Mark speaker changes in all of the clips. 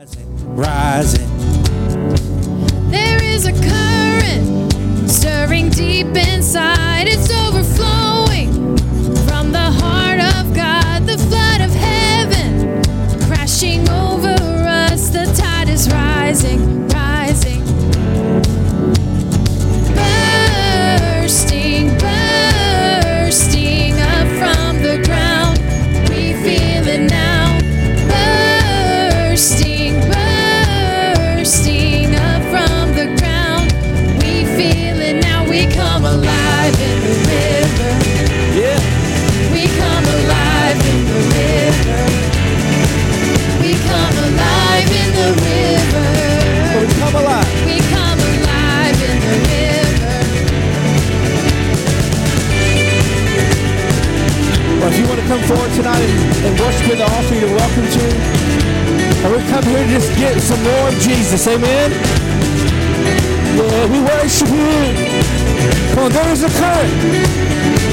Speaker 1: Rising.
Speaker 2: There is a current stirring deep inside. It's overflowing come
Speaker 1: forward tonight and, and worship in the altar, you're welcome to. And we come here to just get some more of Jesus. Amen. Yeah, we worship you. Come on, there is a current.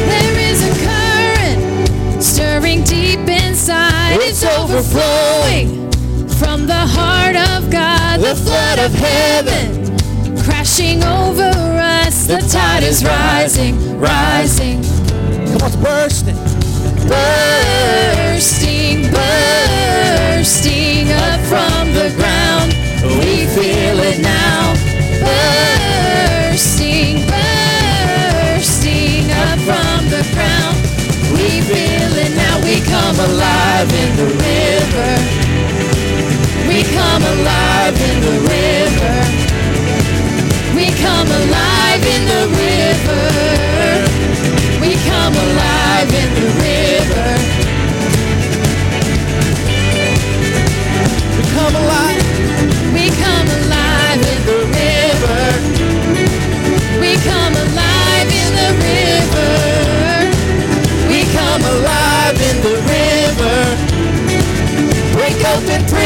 Speaker 2: There is a current stirring deep inside. It's overflowing from the heart of God, the flood of heaven crashing over us. The tide is rising, rising,
Speaker 1: Come on, it's bursting.
Speaker 2: Bursting, bursting up from the ground. We feel it now. Bursting, bursting up from the ground. We feel it now. We come alive in the river. We come alive in the river. We come alive in the river. We come alive in the river.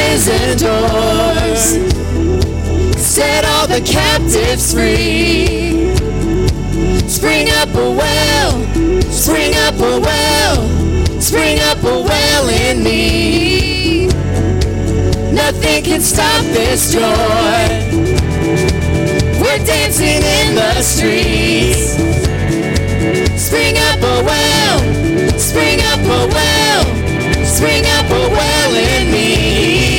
Speaker 2: Prison doors. Set all the captives free. Spring up a well. Spring up a well. Spring up a well in me. Nothing can stop this joy. We're dancing in the streets. Spring up a well, spring up a well, spring up a well in me.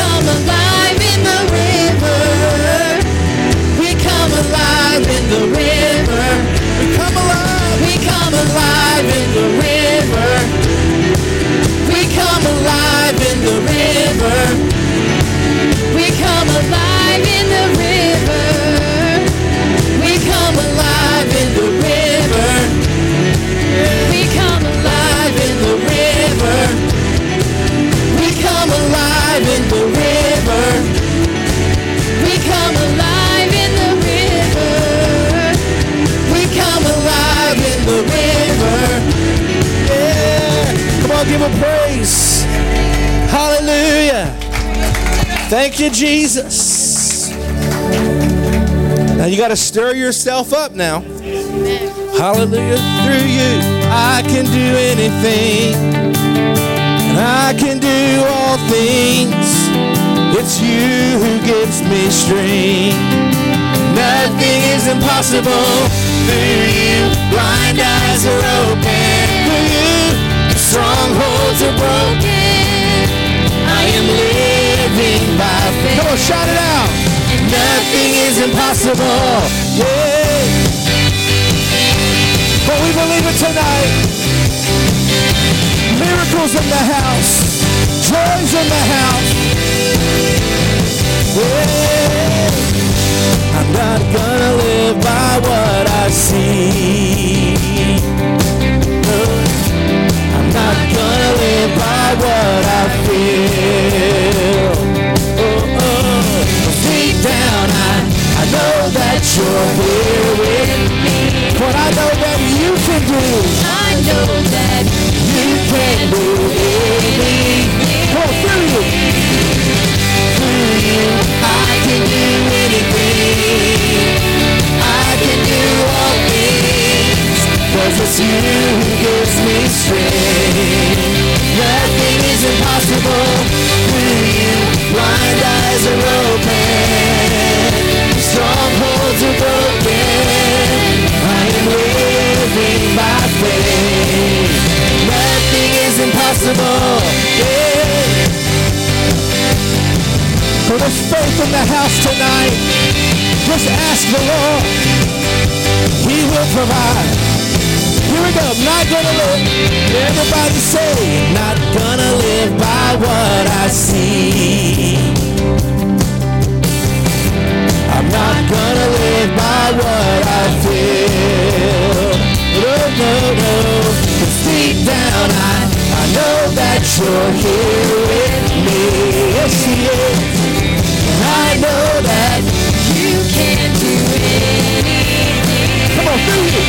Speaker 1: Alive in the river. We come alive.
Speaker 2: In the river. Become alive. We come alive in the river. In the river.
Speaker 1: We come alive
Speaker 2: in the river. We come alive in the river.
Speaker 1: Yeah. Come on, give him praise. Hallelujah. Thank you, Jesus. Now you got to stir yourself up now. Hallelujah. Through you, I can do anything. And I can do all things. It's you who gives me strength. Nothing is impossible through you. Blind eyes are open through you. Strongholds are broken. I am living by faith. Come on, shout it out. Nothing is impossible. Yeah. But we believe it tonight. Miracles in the house. Joys in the house. Yeah. I'm not gonna live by what I see. No. I'm not gonna live by what I feel. Oh. Deep down, I, I know that you're can do.
Speaker 2: I know that you can do anything.
Speaker 1: Come through you.
Speaker 2: Through you, I can do anything. I can do all things. Cause it's you who gives me strength. Nothing is impossible through you. Blind eyes are open. Strongholds Nothing is impossible. Yeah.
Speaker 1: For there's faith in the house tonight. Just ask the Lord. He will provide. Here we go. Not gonna live. Everybody say, not gonna live by what I see. I'm not gonna live by what I feel. No, no, no. deep down I, I know that you're here with me. Yes, he is. And I know that
Speaker 2: You can do anything.
Speaker 1: Come on, through you.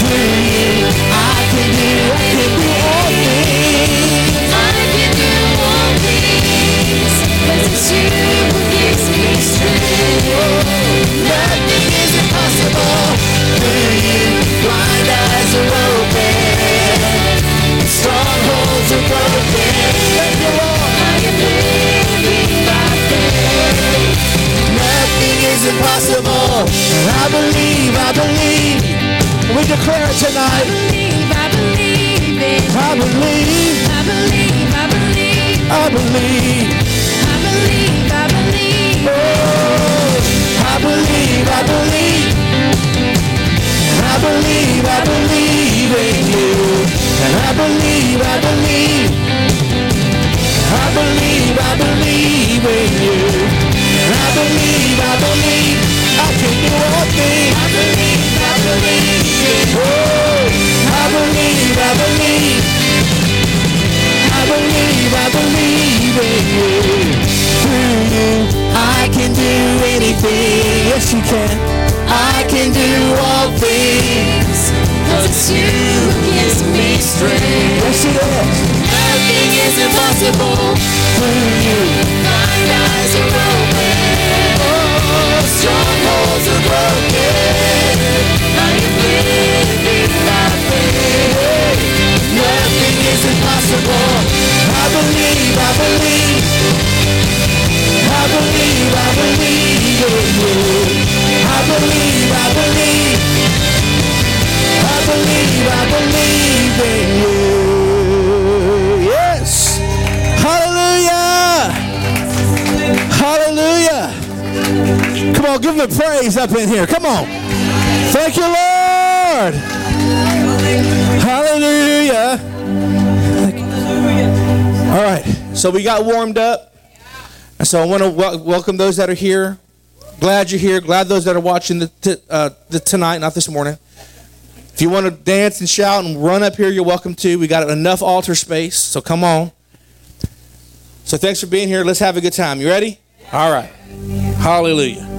Speaker 1: Through you, I can do, I can do all things.
Speaker 2: I can do all things. 'Cause it's you who gives me strength. Nothing is impossible.
Speaker 1: Through you, impossible. I believe, I believe. We declare it tonight.
Speaker 2: I believe it.
Speaker 1: I believe,
Speaker 2: I believe, I believe,
Speaker 1: I believe.
Speaker 2: I believe, I believe.
Speaker 1: Oh, I believe, I believe. I believe, I believe in you. And I believe, I believe. I believe, I believe in you. And I believe, I believe. I can do all things.
Speaker 2: I believe, I believe.
Speaker 1: Oh, I believe, I believe. I believe, I believe in you. Through you, I can do anything. Yes, you can. I can do all things.
Speaker 2: Cause it's you who gives me strength.
Speaker 1: Yes, it is.
Speaker 2: Nothing is impossible.
Speaker 1: Through you,
Speaker 2: Blind eyes are open. Oh, strongholds are broken. I am living by faith.
Speaker 1: nothing is impossible. I believe, I believe. I believe, I believe in you. I believe, I believe. I believe, I believe in you. Yes. Hallelujah. Hallelujah. Come on, give him a praise up in here. Come on. Thank you, Lord. Hallelujah. All right. So we got warmed up. And so I want to wel- welcome those that are here. Glad you're here. Glad those that are watching the, t- uh, the tonight, not this morning. If you want to dance and shout and run up here, you're welcome to. We got enough altar space, so come on. So thanks for being here. Let's have a good time. You ready? All right. Hallelujah.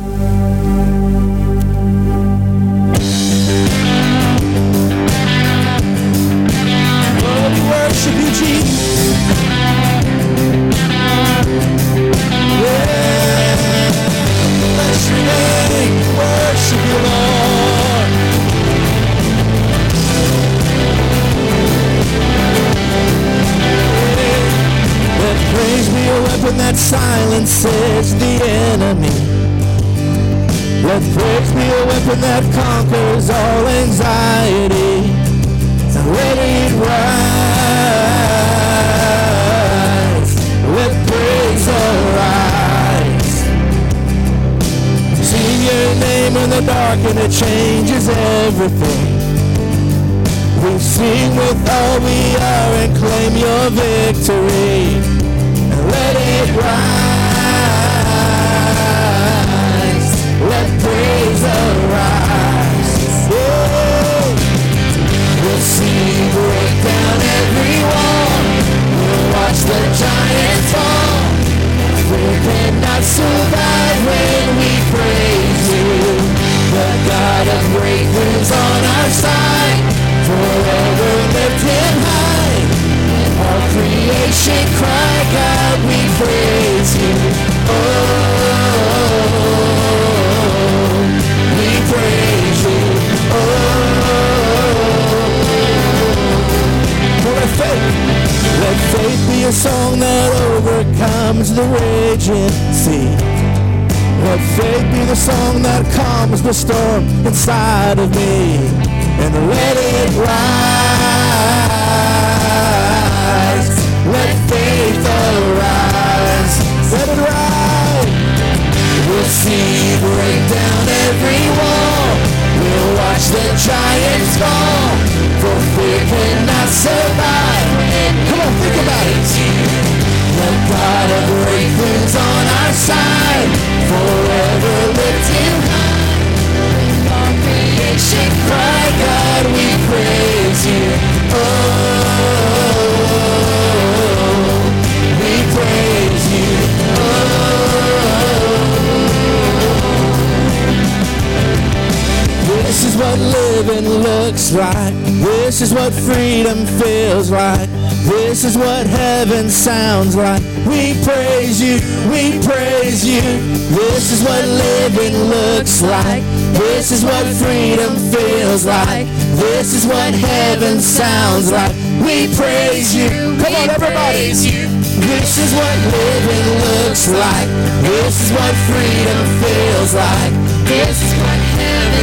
Speaker 1: Sounds like. We praise you, we praise you. This is what living looks like. This is what freedom feels like. This is what heaven sounds like. We praise you. Come on, everybody. This is what living looks like. This is what freedom feels like.
Speaker 2: This is what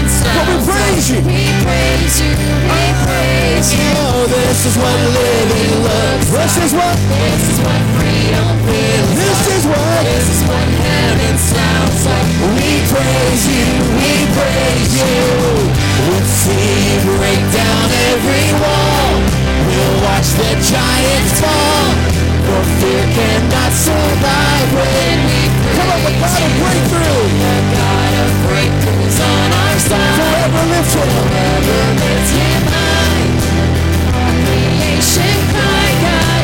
Speaker 2: sounds
Speaker 1: we praise you.
Speaker 2: We praise you. We ah. praise you.
Speaker 1: Oh, this is what living looks. This is what.
Speaker 2: This is what freedom feels
Speaker 1: This
Speaker 2: like.
Speaker 1: is what.
Speaker 2: This is what heaven sounds like.
Speaker 1: We praise you. We praise you.
Speaker 2: We'll see you break down every wall. We'll watch the giants fall. For fear cannot survive when we praise
Speaker 1: Come on, the God of breakthrough.
Speaker 2: The God of breakthroughs on our.
Speaker 1: Forever lifted.
Speaker 2: Forever lift him high. All creation cry, God.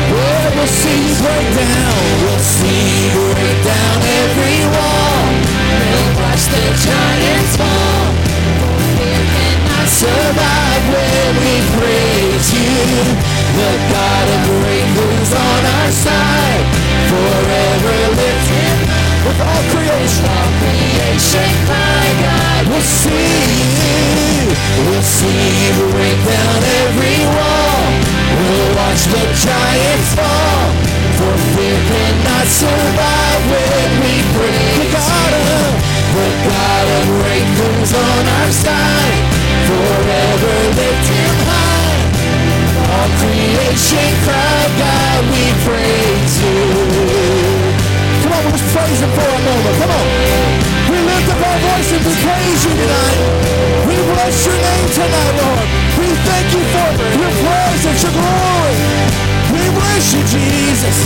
Speaker 1: We'll see break down.
Speaker 2: We'll see break down every wall. We'll watch the giants fall. For fear cannot survive when we praise you. The God of breakthroughs on our side. Forever lift
Speaker 1: With all creation.
Speaker 2: all creation cry, God.
Speaker 1: We'll see you.
Speaker 2: We'll see you break down every wall. We'll watch the giants fall. For fear cannot survive when we praise
Speaker 1: The God of.
Speaker 2: the God of breakthroughs on our side. Forever lift him high. All creation cry, God, we praise you.
Speaker 1: On, let's praise Him for a moment. Come on. We lift up our voice and we praise you tonight. We bless your name tonight, Lord. We thank you for your presence, your glory. We bless you, Jesus.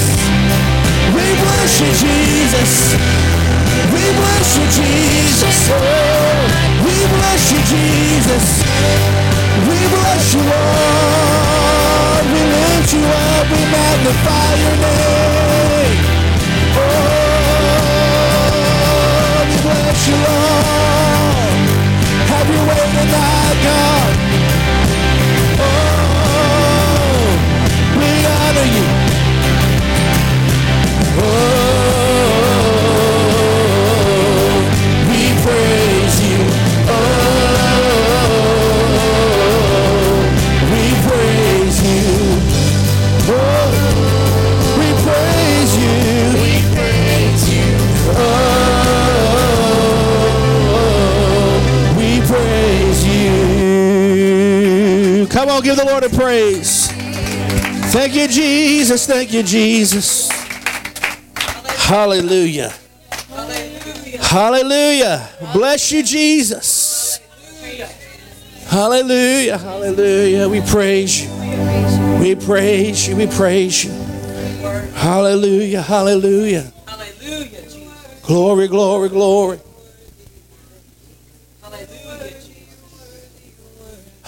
Speaker 1: We bless you, Jesus. We bless you, Jesus. We bless you, Jesus. We bless you, Lord. We lift you up. We magnify your name. Oh, we you, Lord. Have your way tonight, God. Oh, we honor you. Oh, Come on, give the Lord a praise. Thank you, Jesus. Thank you, Jesus. Hallelujah. Hallelujah. Bless you, Jesus. Hallelujah. Hallelujah. We praise you. We praise you. We praise you. Hallelujah. Hallelujah.
Speaker 3: Hallelujah,
Speaker 1: Glory, glory, glory.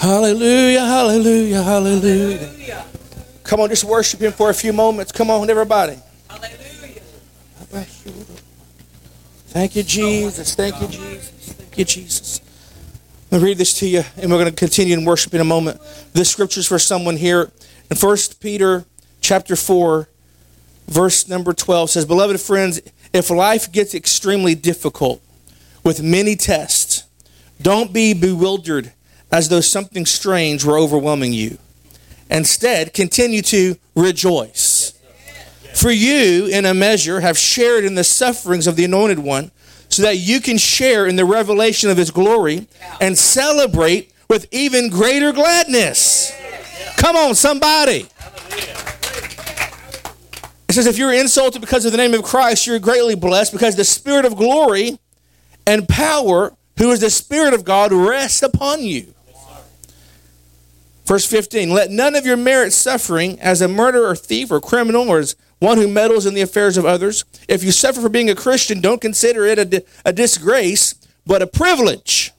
Speaker 3: Hallelujah,
Speaker 1: hallelujah, hallelujah. Hallelujah. Come on, just worship Him for a few moments. Come on, everybody.
Speaker 3: Hallelujah.
Speaker 1: Thank you, Jesus. Thank you, Jesus. Thank you, Jesus. Let me read this to you, and we're going to continue in worship in a moment. This scripture is for someone here in 1 Peter chapter 4, verse number 12 says, Beloved friends, if life gets extremely difficult with many tests, don't be bewildered as though something strange were overwhelming you. Instead, continue to rejoice. For you, in a measure, have shared in the sufferings of the Anointed One, so that you can share in the revelation of His glory and celebrate with even greater gladness. Come on, somebody. It says, if you're insulted because of the name of Christ, you're greatly blessed because the Spirit of glory and power, who is the Spirit of God, rests upon you. Verse 15 Let none of your merit suffering as a murderer thief or criminal or as one who meddles in the affairs of others. If you suffer for being a Christian, don't consider it a, di- a disgrace, but a privilege.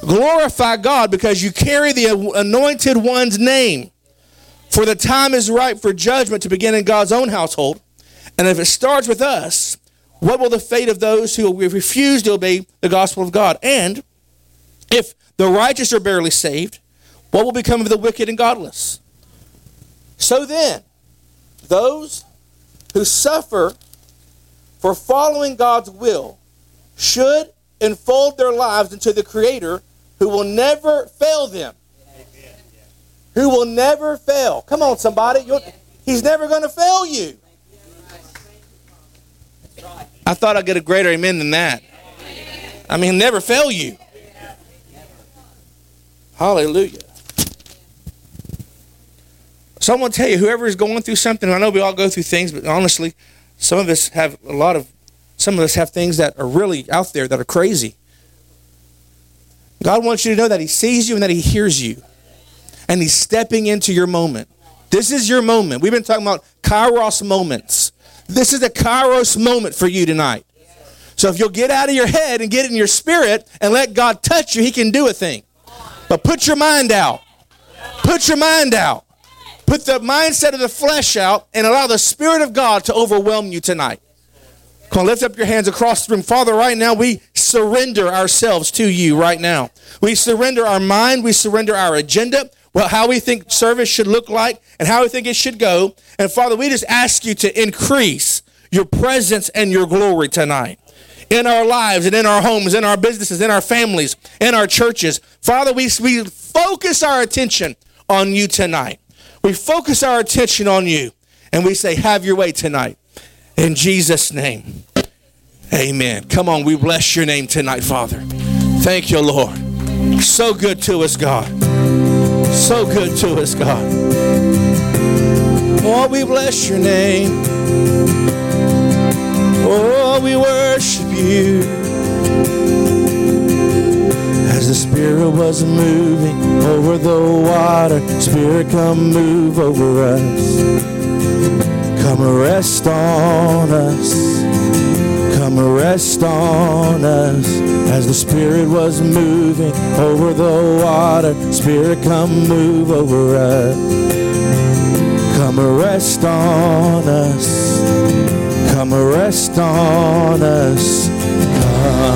Speaker 1: Glorify God because you carry the anointed one's name. For the time is ripe for judgment to begin in God's own household. And if it starts with us, what will the fate of those who refuse to obey the gospel of God? And if the righteous are barely saved, what will become of the wicked and godless? So then, those who suffer for following God's will should unfold their lives into the Creator who will never fail them. Who will never fail. Come on, somebody. You're, he's never going to fail you. I thought I'd get a greater amen than that. I mean, he'll never fail you. Hallelujah. So I'm going to tell you, whoever is going through something, I know we all go through things, but honestly, some of us have a lot of, some of us have things that are really out there that are crazy. God wants you to know that He sees you and that He hears you. And He's stepping into your moment. This is your moment. We've been talking about Kairos moments. This is a Kairos moment for you tonight. So if you'll get out of your head and get in your spirit and let God touch you, He can do a thing. But put your mind out. Put your mind out. Put the mindset of the flesh out and allow the Spirit of God to overwhelm you tonight. Come on, lift up your hands across the room. Father, right now we surrender ourselves to you right now. We surrender our mind, we surrender our agenda, well, how we think service should look like, and how we think it should go. And Father, we just ask you to increase your presence and your glory tonight in our lives and in our homes, in our businesses, in our families, in our churches. Father, we, we focus our attention on you tonight. We focus our attention on you and we say, Have your way tonight. In Jesus' name. Amen. Come on, we bless your name tonight, Father. Thank you, Lord. So good to us, God. So good to us, God. Oh, we bless your name. Oh, we worship you. As the Spirit was moving over the water, Spirit, come move over us. Come rest on us. Come rest on us. As the Spirit was moving over the water, Spirit, come move over us. Come rest on us. Come rest on us.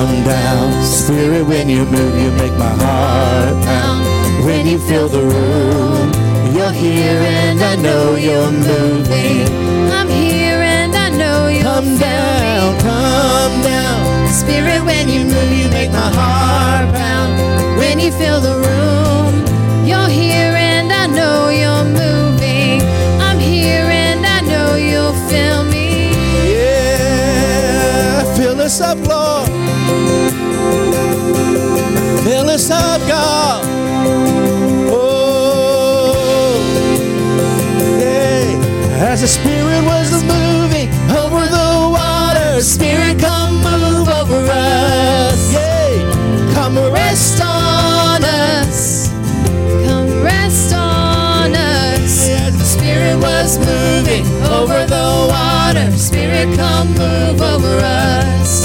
Speaker 1: Come down. Spirit, when you move, you make my heart pound. When you fill the room, you're here and I know you're moving.
Speaker 2: I'm here and I know you'll
Speaker 1: Come down,
Speaker 2: me.
Speaker 1: come down.
Speaker 2: Spirit, when you move, you make my heart pound. When you fill the room, you're here and I know you're moving. I'm here and I know you'll fill me.
Speaker 1: Yeah, fill us up, Lord. Fill us up, God. Oh, yeah. As the Spirit was moving over the water, Spirit, come move over us. Yeah, come rest on us.
Speaker 2: Come rest on us.
Speaker 1: As the
Speaker 2: Spirit was moving over the water. Spirit, come move over us.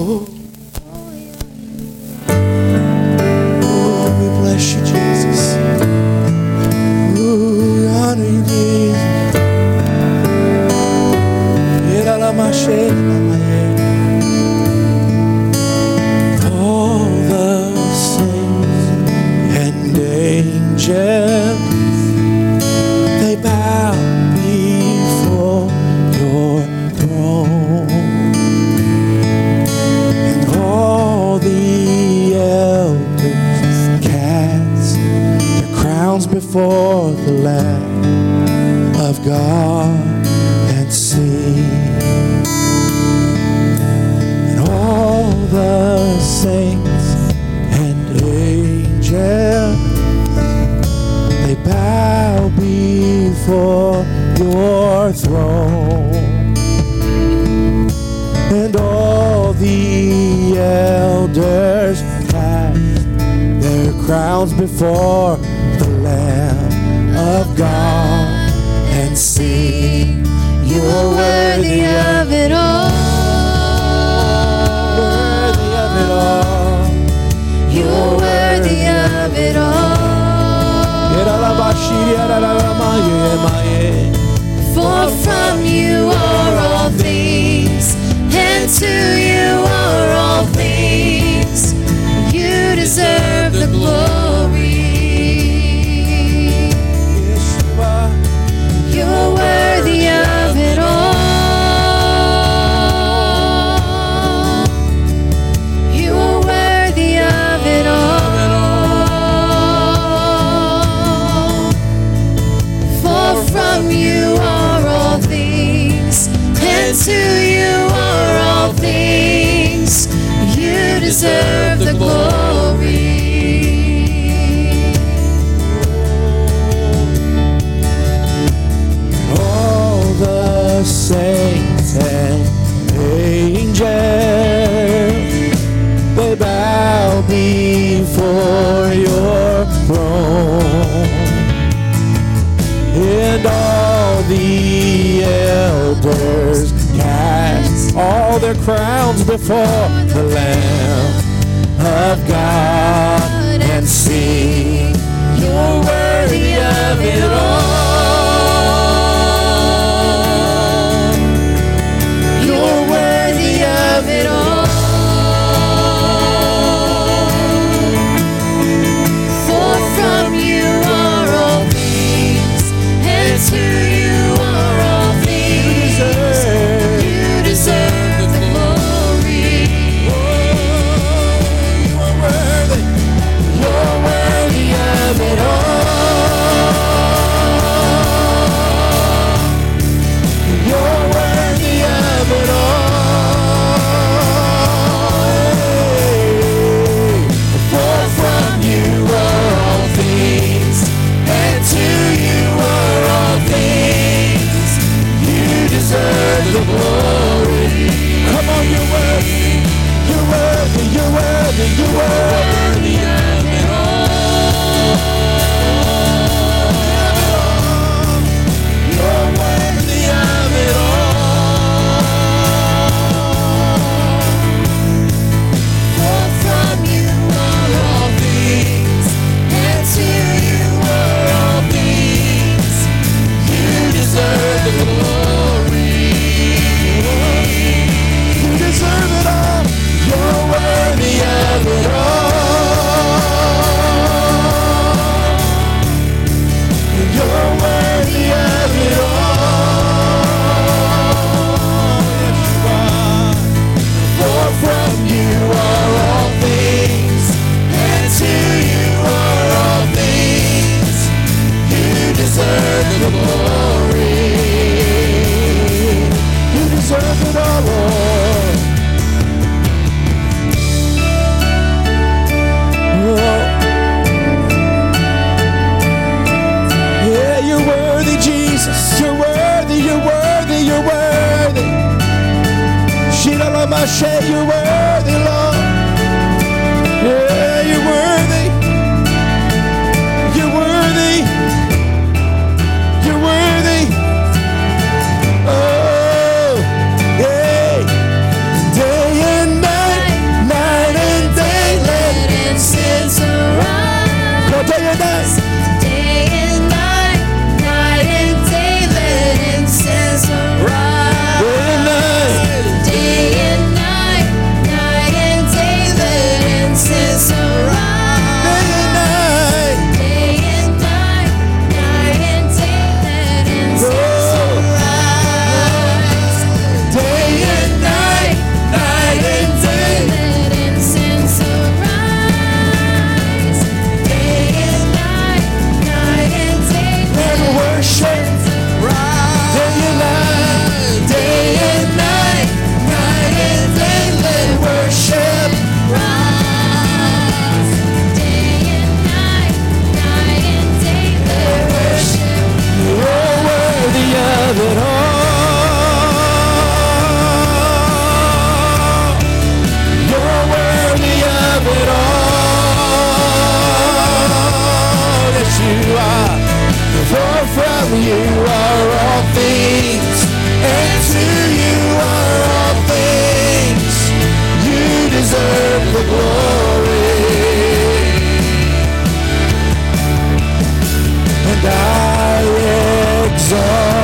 Speaker 1: Oh. you're
Speaker 2: worthy, Jesus.
Speaker 1: You're worthy, you're worthy, you're worthy.
Speaker 2: Shira Lamashe, you're worthy, Lord. Yeah.
Speaker 1: Exalt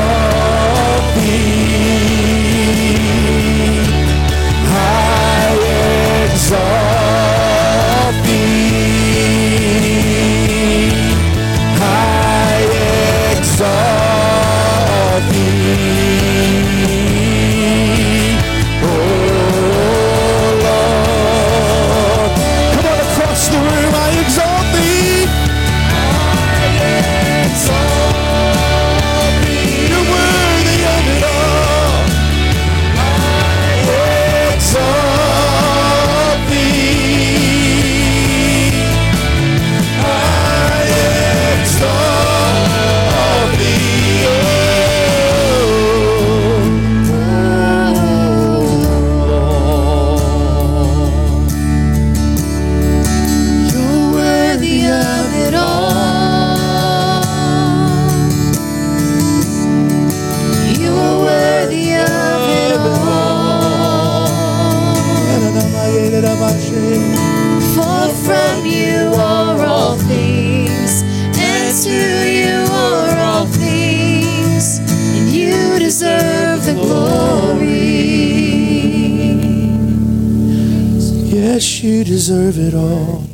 Speaker 2: you deserve
Speaker 1: it all.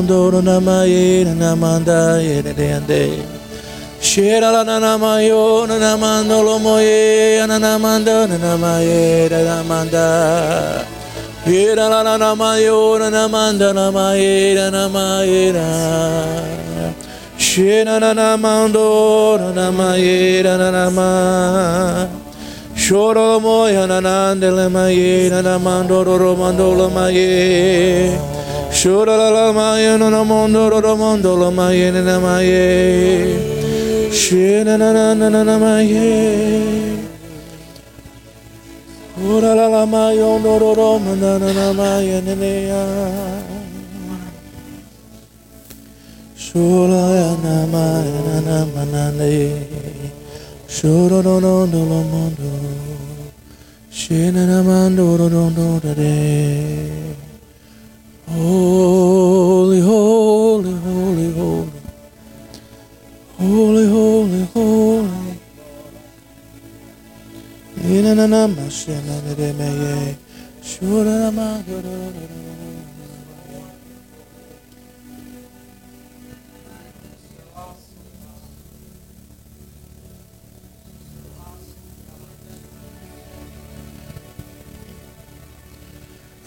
Speaker 1: mondoro na maire na manda ere de ande. Shira la na na mayo na na mando lo moye na na manda na na maire na manda. Shira la na na mayo na na manda na maire na maire. Shira na na mando na na maire na na maire. Shoro moya na na ndele maye na na mando ro mando lo maye. Shoro la maye nanamondo romondo la maye nanamaye. Shina na na na na na maye. Ora la la mayo no ro ro ma na na na maye ne ne ya. Shola ya na ma ya na na ma na ne. Shoro no no no lo mondo. Shina na mando ro ro ro da de. Holy, holy, holy, holy. Holy, holy, holy. Nina na na ma shena na de me ye. Shura na ma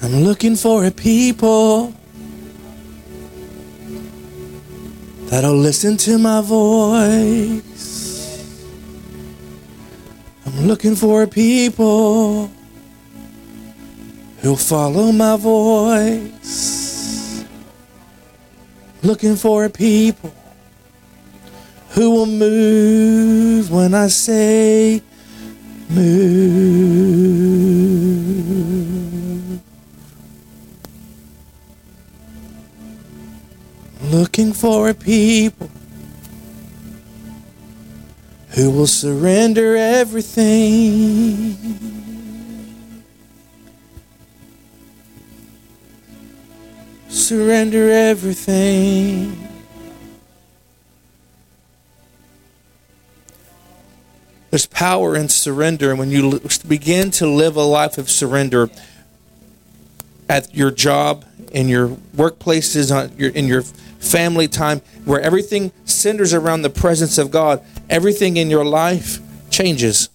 Speaker 1: I'm looking for a people that'll listen to my voice. I'm looking for a people who'll follow my voice. Looking for a people who will move when I say move. Looking for a people who will surrender everything. Surrender everything. There's power in surrender, and when you begin to live a life of surrender at your job, in your workplaces, your, in your family time, where everything centers around the presence of God, everything in your life changes.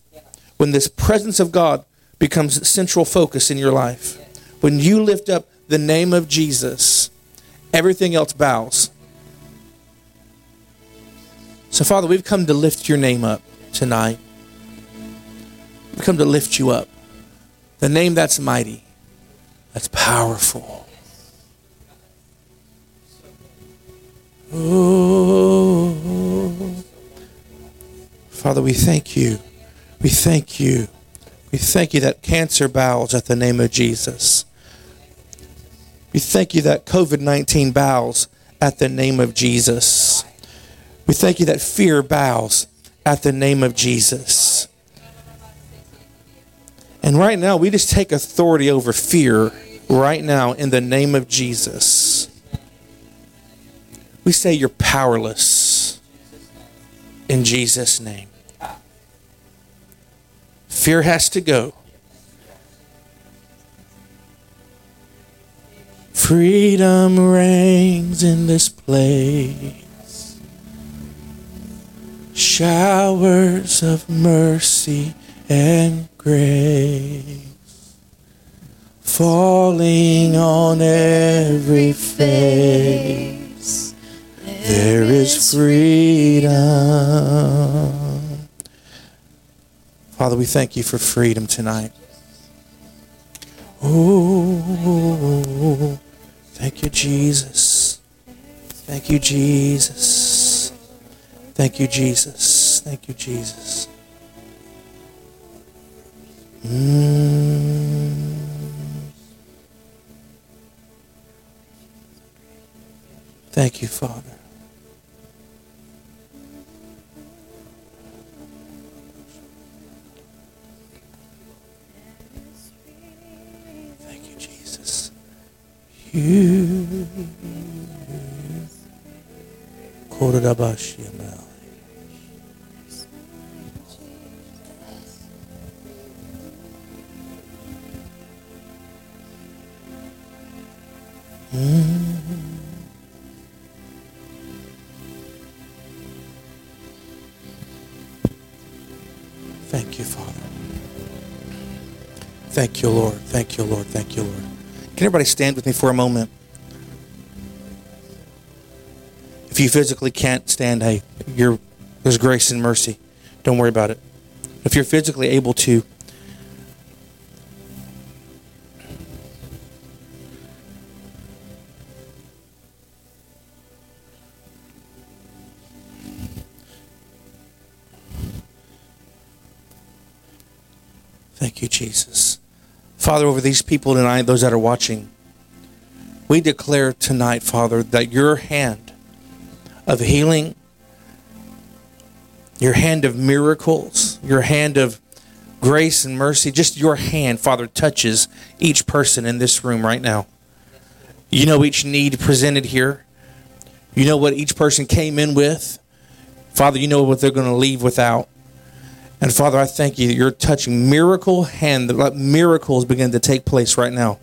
Speaker 1: When this presence of God becomes central focus in your life, when you lift up the name of Jesus, everything else bows. So, Father, we've come to lift your name up tonight. We've come to lift you up. The name that's mighty, that's powerful. Oh, Father, we thank you. We thank you. We thank you that cancer bows at the name of Jesus. We thank you that COVID 19 bows at the name of Jesus. We thank you that fear bows at the name of Jesus. And right now, we just take authority over fear right now in the name of Jesus. We say you're powerless in Jesus' name. Fear has to go. Freedom reigns in this place. Showers of mercy and grace falling on every face. There is freedom. Father, we thank you for freedom tonight. Oh, thank you, Jesus. Thank you, Jesus. Thank you, Jesus. Thank you, Jesus. Mm. Thank you, Father. Thank you, Father. Thank you, Lord. Thank you, Lord. Thank you, Lord. Can everybody stand with me for a moment? If you physically can't stand, hey, there's grace and mercy. Don't worry about it. If you're physically able to, Thank you, Jesus. Father, over these people tonight, those that are watching, we declare tonight, Father, that your hand of healing, your hand of miracles, your hand of grace and mercy, just your hand, Father, touches each person in this room right now. You know each need presented here. You know what each person came in with. Father, you know what they're going to leave without. And Father, I thank you that you're touching miracle hand, that miracles begin to take place right now.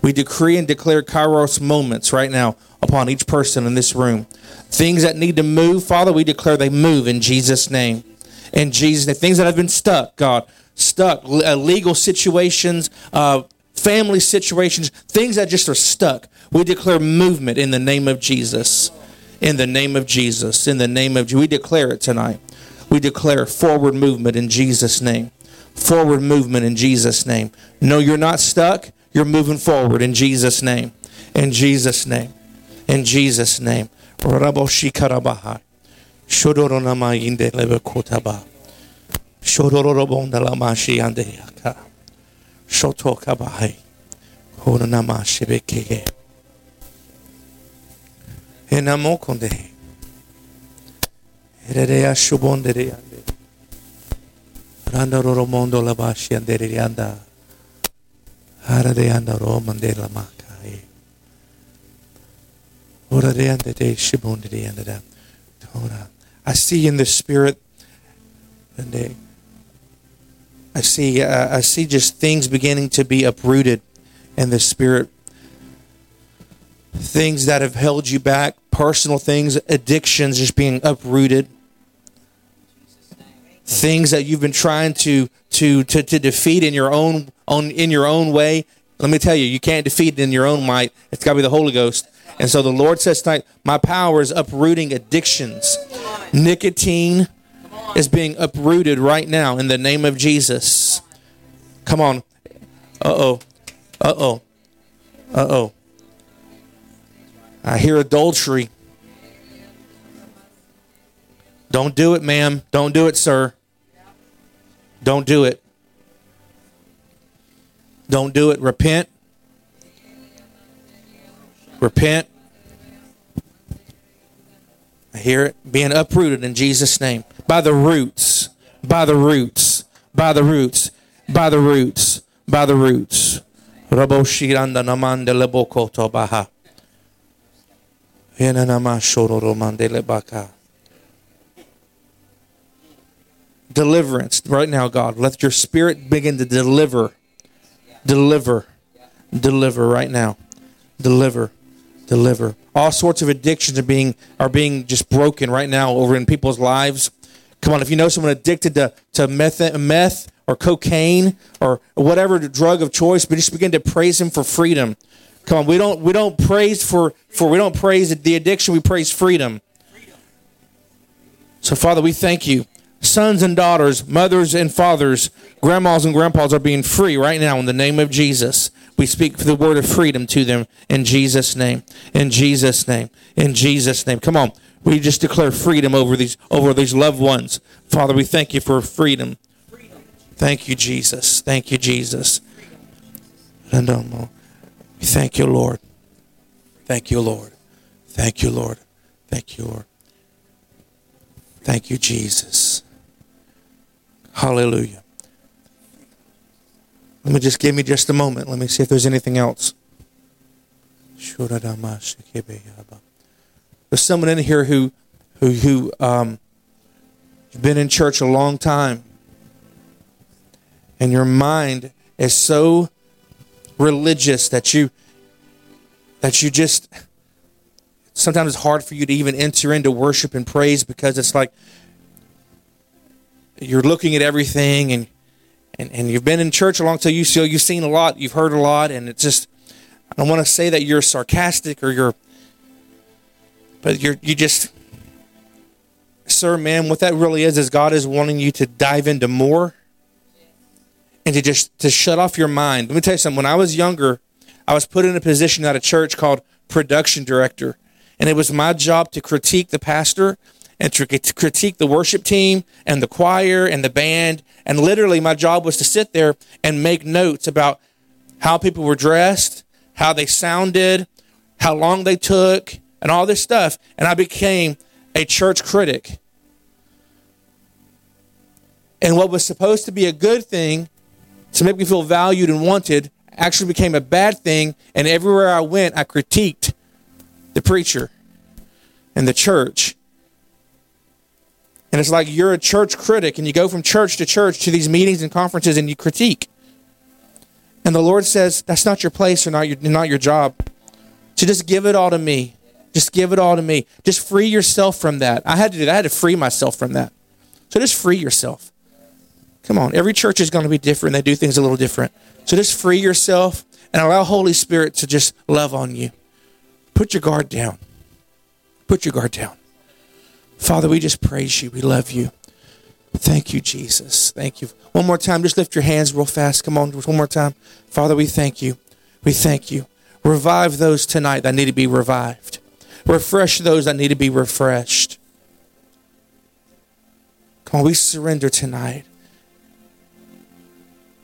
Speaker 1: We decree and declare Kairos moments right now upon each person in this room. Things that need to move, Father, we declare they move in Jesus' name. In Jesus' name. Things that have been stuck, God, stuck, uh, legal situations, uh, family situations, things that just are stuck. We declare movement in the name of Jesus. In the name of Jesus. In the name of Jesus. We declare it tonight. We declare forward movement in Jesus' name. Forward movement in Jesus' name. No, you're not stuck. You're moving forward in Jesus' name. In Jesus' name. In Jesus' name. Raboshikarabahai. Shodoronamayinde Tora. I see in the spirit and I see uh, I see just things beginning to be uprooted in the spirit. Things that have held you back, personal things, addictions just being uprooted. Things that you've been trying to to to, to defeat in your own own in your own way. Let me tell you, you can't defeat it in your own might. It's got to be the Holy Ghost. And so the Lord says tonight, my power is uprooting addictions. Nicotine is being uprooted right now in the name of Jesus. Come on. Uh oh. Uh oh. Uh oh. I hear adultery. Don't do it, ma'am. Don't do it, sir. Don't do it. Don't do it. Repent. Repent. I hear it being uprooted in Jesus' name. By the roots. By the roots. By the roots. By the roots. By the roots. Rabo Deliverance right now, God. Let your spirit begin to deliver. Deliver. Deliver right now. Deliver deliver. All sorts of addictions are being are being just broken right now over in people's lives. Come on, if you know someone addicted to, to meth, meth or cocaine or whatever drug of choice, but just begin to praise him for freedom. Come on, we don't we don't praise for for we don't praise the addiction, we praise freedom. So Father, we thank you. Sons and daughters, mothers and fathers, grandmas and grandpas are being free right now in the name of Jesus. We speak the word of freedom to them in Jesus' name. In Jesus' name. In Jesus' name. Come on. We just declare freedom over these over these loved ones. Father, we thank you for freedom. Thank you, Jesus. Thank you, Jesus. Thank you, Lord. Thank you, Lord. Thank you, Lord. Thank you, Lord. Thank you, Jesus. Hallelujah. Let me just give me just a moment. Let me see if there's anything else. There's someone in here who, who, who, um, you've been in church a long time, and your mind is so religious that you, that you just. Sometimes it's hard for you to even enter into worship and praise because it's like you're looking at everything and and, and you've been in church a long time, you so you've seen a lot, you've heard a lot, and it's just I don't want to say that you're sarcastic or you're but you're you just sir, man, what that really is is God is wanting you to dive into more and to just to shut off your mind. Let me tell you something. When I was younger, I was put in a position at a church called production director. And it was my job to critique the pastor and to critique the worship team and the choir and the band. And literally, my job was to sit there and make notes about how people were dressed, how they sounded, how long they took, and all this stuff. And I became a church critic. And what was supposed to be a good thing to make me feel valued and wanted actually became a bad thing. And everywhere I went, I critiqued the preacher and the church And it's like you're a church critic and you go from church to church to these meetings and conferences and you critique. And the Lord says, that's not your place or not your, not your job. So just give it all to me. Just give it all to me. Just free yourself from that. I had to do that. I had to free myself from that. So just free yourself. Come on. Every church is going to be different. They do things a little different. So just free yourself and allow Holy Spirit to just love on you. Put your guard down. Put your guard down. Father, we just praise you. We love you. Thank you, Jesus. Thank you. One more time, just lift your hands real fast. Come on, one more time. Father, we thank you. We thank you. Revive those tonight that need to be revived. Refresh those that need to be refreshed. Come on, we surrender tonight.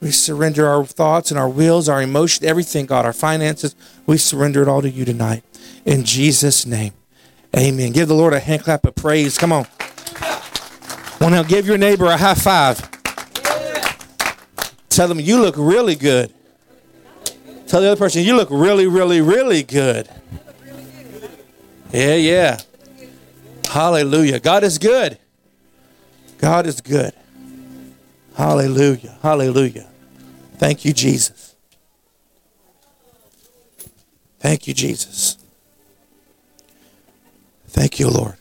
Speaker 1: We surrender our thoughts and our wills, our emotions, everything, God, our finances. We surrender it all to you tonight. In Jesus' name. Amen. Give the Lord a hand clap of praise. Come on. Well, now give your neighbor a high five. Tell them you look really good. Tell the other person you look really, really, really good. Yeah, yeah. Hallelujah. God is good. God is good. Hallelujah. Hallelujah. Thank you, Jesus. Thank you, Jesus. Thank you, Lord.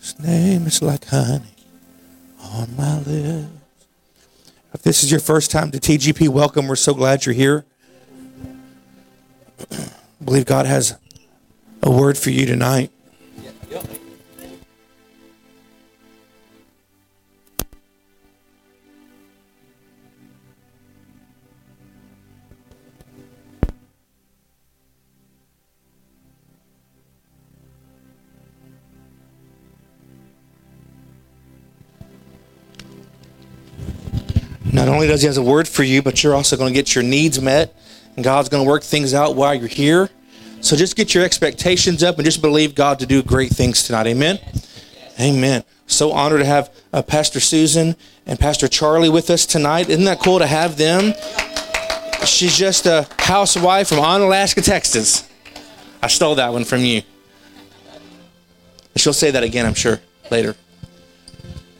Speaker 1: His name is like honey on my lips. If this is your first time to TGP, welcome. We're so glad you're here. I believe God has a word for you tonight. Not only does he has a word for you, but you're also going to get your needs met, and God's going to work things out while you're here. So just get your expectations up and just believe God to do great things tonight. Amen. Amen. So honored to have uh, Pastor Susan and Pastor Charlie with us tonight. Isn't that cool to have them? She's just a housewife from Onalaska, Texas. I stole that one from you. She'll say that again, I'm sure, later.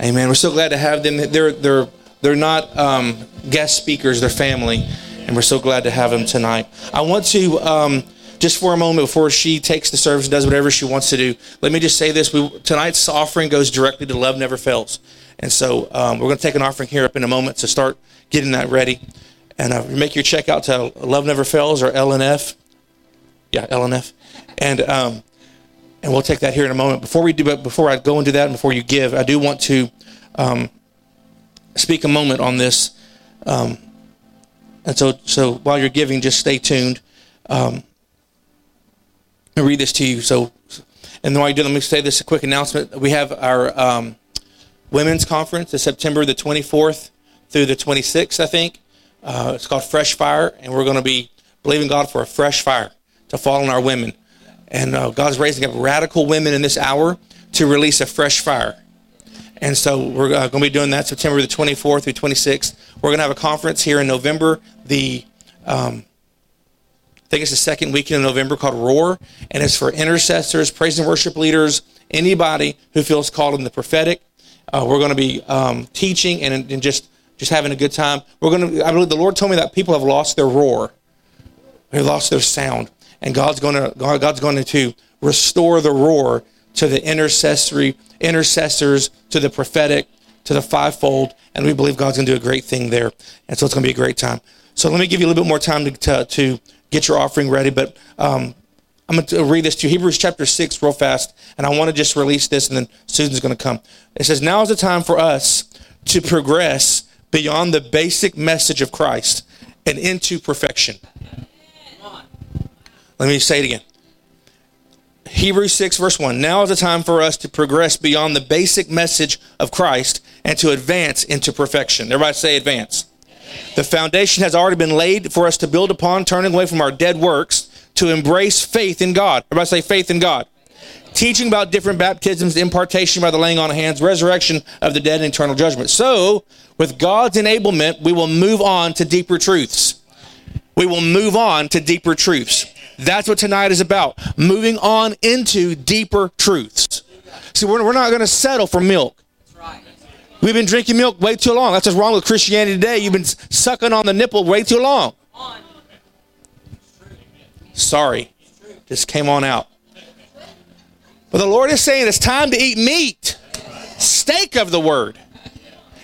Speaker 1: Amen. We're so glad to have them. They're they're they're not um, guest speakers; they're family, and we're so glad to have them tonight. I want to um, just for a moment before she takes the service and does whatever she wants to do. Let me just say this: we, tonight's offering goes directly to Love Never Fails, and so um, we're going to take an offering here up in a moment to start getting that ready. And uh, make your check out to Love Never Fails or LNF. Yeah, LNF, and um, and we'll take that here in a moment. Before we do, but before I go into that, and before you give, I do want to um, speak a moment on this. Um, and so, so while you're giving, just stay tuned. Um, and read this to you. So, and while you do, let me say this a quick announcement. We have our um, women's conference, is September the 24th through the 26th, I think. Uh, it's called Fresh Fire, and we're going to be believing God for a fresh fire to fall on our women. And uh, God's raising up radical women in this hour to release a fresh fire. And so we're uh, going to be doing that September the 24th through 26th. We're going to have a conference here in November, the um, I think it's the second weekend of November called Roar, and it's for intercessors, praise and worship leaders, anybody who feels called in the prophetic. Uh, we're going to be um, teaching and, and just just having a good time. We're going to. I believe the Lord told me that people have lost their roar, they lost their sound, and God's going to God's going to restore the roar to the intercessory intercessors, to the prophetic, to the fivefold, and we believe God's going to do a great thing there. And so it's going to be a great time. So let me give you a little bit more time to, to, to get your offering ready. But um, I'm going to read this to you, Hebrews chapter 6 real fast. And I want to just release this, and then Susan's going to come. It says, Now is the time for us to progress beyond the basic message of Christ and into perfection. Let me say it again. Hebrews 6, verse 1. Now is the time for us to progress beyond the basic message of Christ and to advance into perfection. Everybody say advance. The foundation has already been laid for us to build upon, turning away from our dead works to embrace faith in God. Everybody say faith in God. Teaching about different baptisms, impartation by the laying on of hands, resurrection of the dead, and eternal judgment. So, with God's enablement, we will move on to deeper truths. We will move on to deeper truths. That's what tonight is about. Moving on into deeper truths. See, we're, we're not going to settle for milk. We've been drinking milk way too long. That's what's wrong with Christianity today. You've been sucking on the nipple way too long. Sorry. Just came on out. But the Lord is saying it's time to eat meat, steak of the word.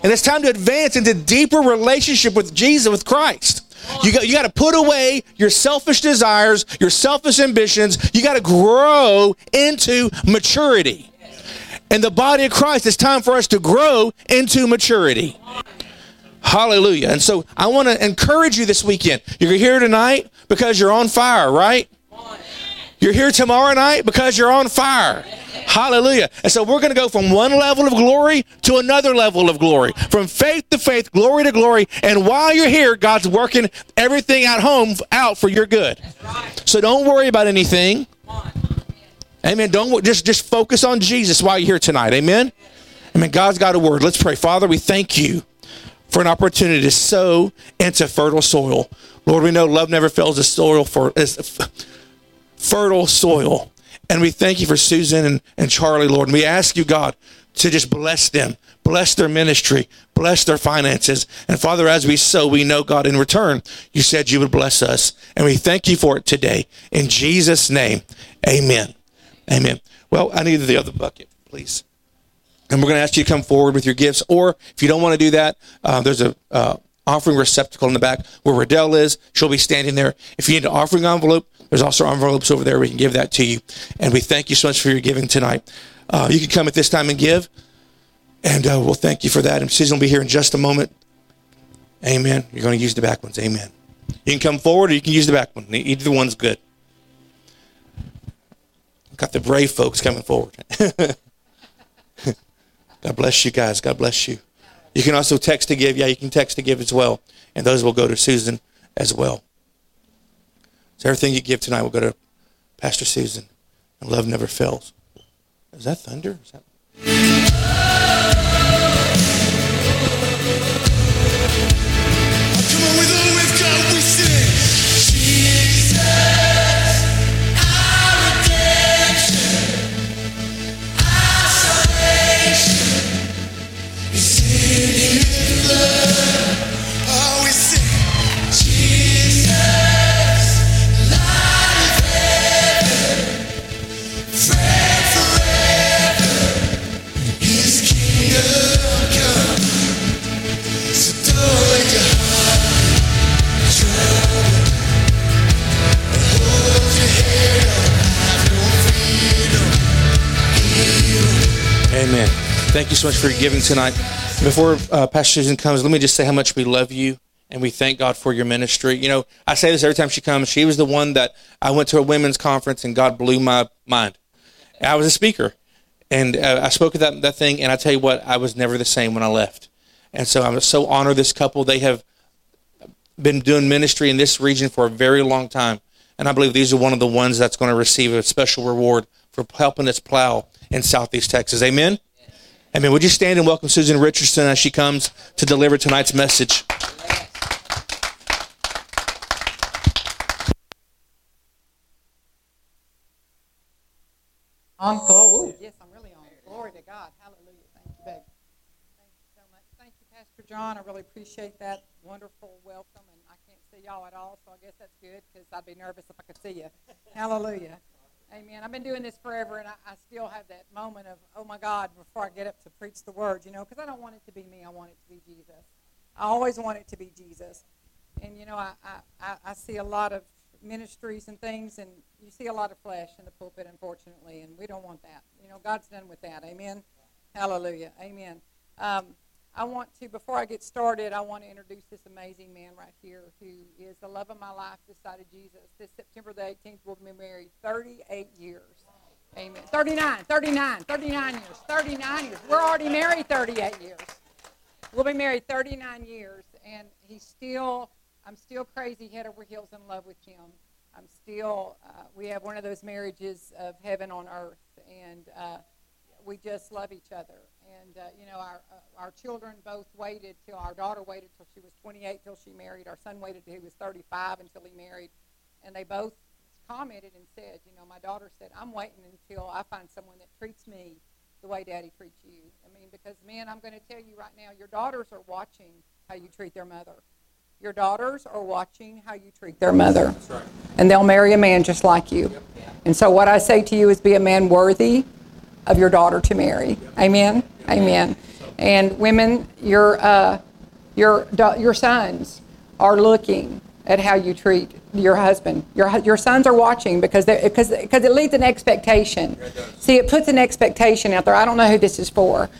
Speaker 1: And it's time to advance into deeper relationship with Jesus, with Christ. You got, you got to put away your selfish desires, your selfish ambitions. You got to grow into maturity. In the body of Christ, it's time for us to grow into maturity. Hallelujah. And so I want to encourage you this weekend. You're here tonight because you're on fire, right? You're here tomorrow night because you're on fire. Hallelujah. And so we're going to go from one level of glory to another level of glory, from faith to faith, glory to glory. And while you're here, God's working everything at home out for your good. So don't worry about anything. Amen. Don't just just focus on Jesus while you're here tonight. Amen. Amen. God's got a word. Let's pray. Father, we thank you for an opportunity to sow into fertile soil. Lord, we know love never fails the soil for is fertile soil. And we thank you for Susan and, and Charlie, Lord. And we ask you, God, to just bless them, bless their ministry, bless their finances. And Father, as we sow, we know, God, in return, you said you would bless us. And we thank you for it today. In Jesus' name, amen. Amen. Well, I need the other bucket, please. And we're going to ask you to come forward with your gifts. Or if you don't want to do that, uh, there's a uh, offering receptacle in the back where Riddell is. She'll be standing there. If you need an offering envelope, there's also envelopes over there. We can give that to you. And we thank you so much for your giving tonight. Uh, you can come at this time and give. And uh, we'll thank you for that. And Susan will be here in just a moment. Amen. You're going to use the back ones. Amen. You can come forward or you can use the back one. Either one's good. Got the brave folks coming forward. God bless you guys. God bless you. You can also text to give. Yeah, you can text to give as well. And those will go to Susan as well. So everything you give tonight will go to Pastor Susan. And love never fails. Is that thunder? Is that... Amen. Thank you so much for your giving tonight. Before uh, Pastor Susan comes, let me just say how much we love you and we thank God for your ministry. You know, I say this every time she comes. She was the one that I went to a women's conference and God blew my mind. I was a speaker and uh, I spoke at that, that thing, and I tell you what, I was never the same when I left. And so I'm so honored this couple. They have been doing ministry in this region for a very long time. And I believe these are one of the ones that's going to receive a special reward for helping us plow in Southeast Texas. Amen? Amen. Would you stand and welcome Susan Richardson as she comes to deliver tonight's message?
Speaker 4: On glory. Yes, I'm really on. Glory to God. Hallelujah. Thank you, babe. Thank you so much. Thank you, Pastor John. I really appreciate that wonderful welcome. And I can't see y'all at all, so I guess that's good because I'd be nervous if I could see you. Hallelujah. Amen. I've been doing this forever, and I, I still have that moment of, oh my God, before I get up to preach the word, you know, because I don't want it to be me. I want it to be Jesus. I always want it to be Jesus. And, you know, I, I, I- see a lot of ministries and things, and you see a lot of flesh in the pulpit, unfortunately, and we don't want that. You know, God's done with that. Amen. Hallelujah. Amen. Um, I want to, before I get started, I want to introduce this amazing man right here who is the love of my life this side of Jesus. This September the 18th, we'll be married 38 years. Amen. 39, 39, 39 years, 39 years. We're already married 38 years. We'll be married 39 years, and he's still, I'm still crazy head over heels in love with him. I'm still, uh, we have one of those marriages of heaven on earth, and uh, we just love each other. And, uh, you know, our, uh, our children both waited till, our daughter waited till she was 28 till she married. Our son waited till he was 35 until he married. And they both commented and said, you know, my daughter said, I'm waiting until I find someone that treats me the way daddy treats you. I mean, because men, I'm going to tell you right now, your daughters are watching how you treat their mother. Your daughters are watching how you treat their mother. right. And they'll marry a man just like you. And so what I say to you is be a man worthy of your daughter to marry. Amen. Amen. And women, your uh, your your sons are looking at how you treat your husband. Your your sons are watching because because because it leads an expectation. See, it puts an expectation out there. I don't know who this is for,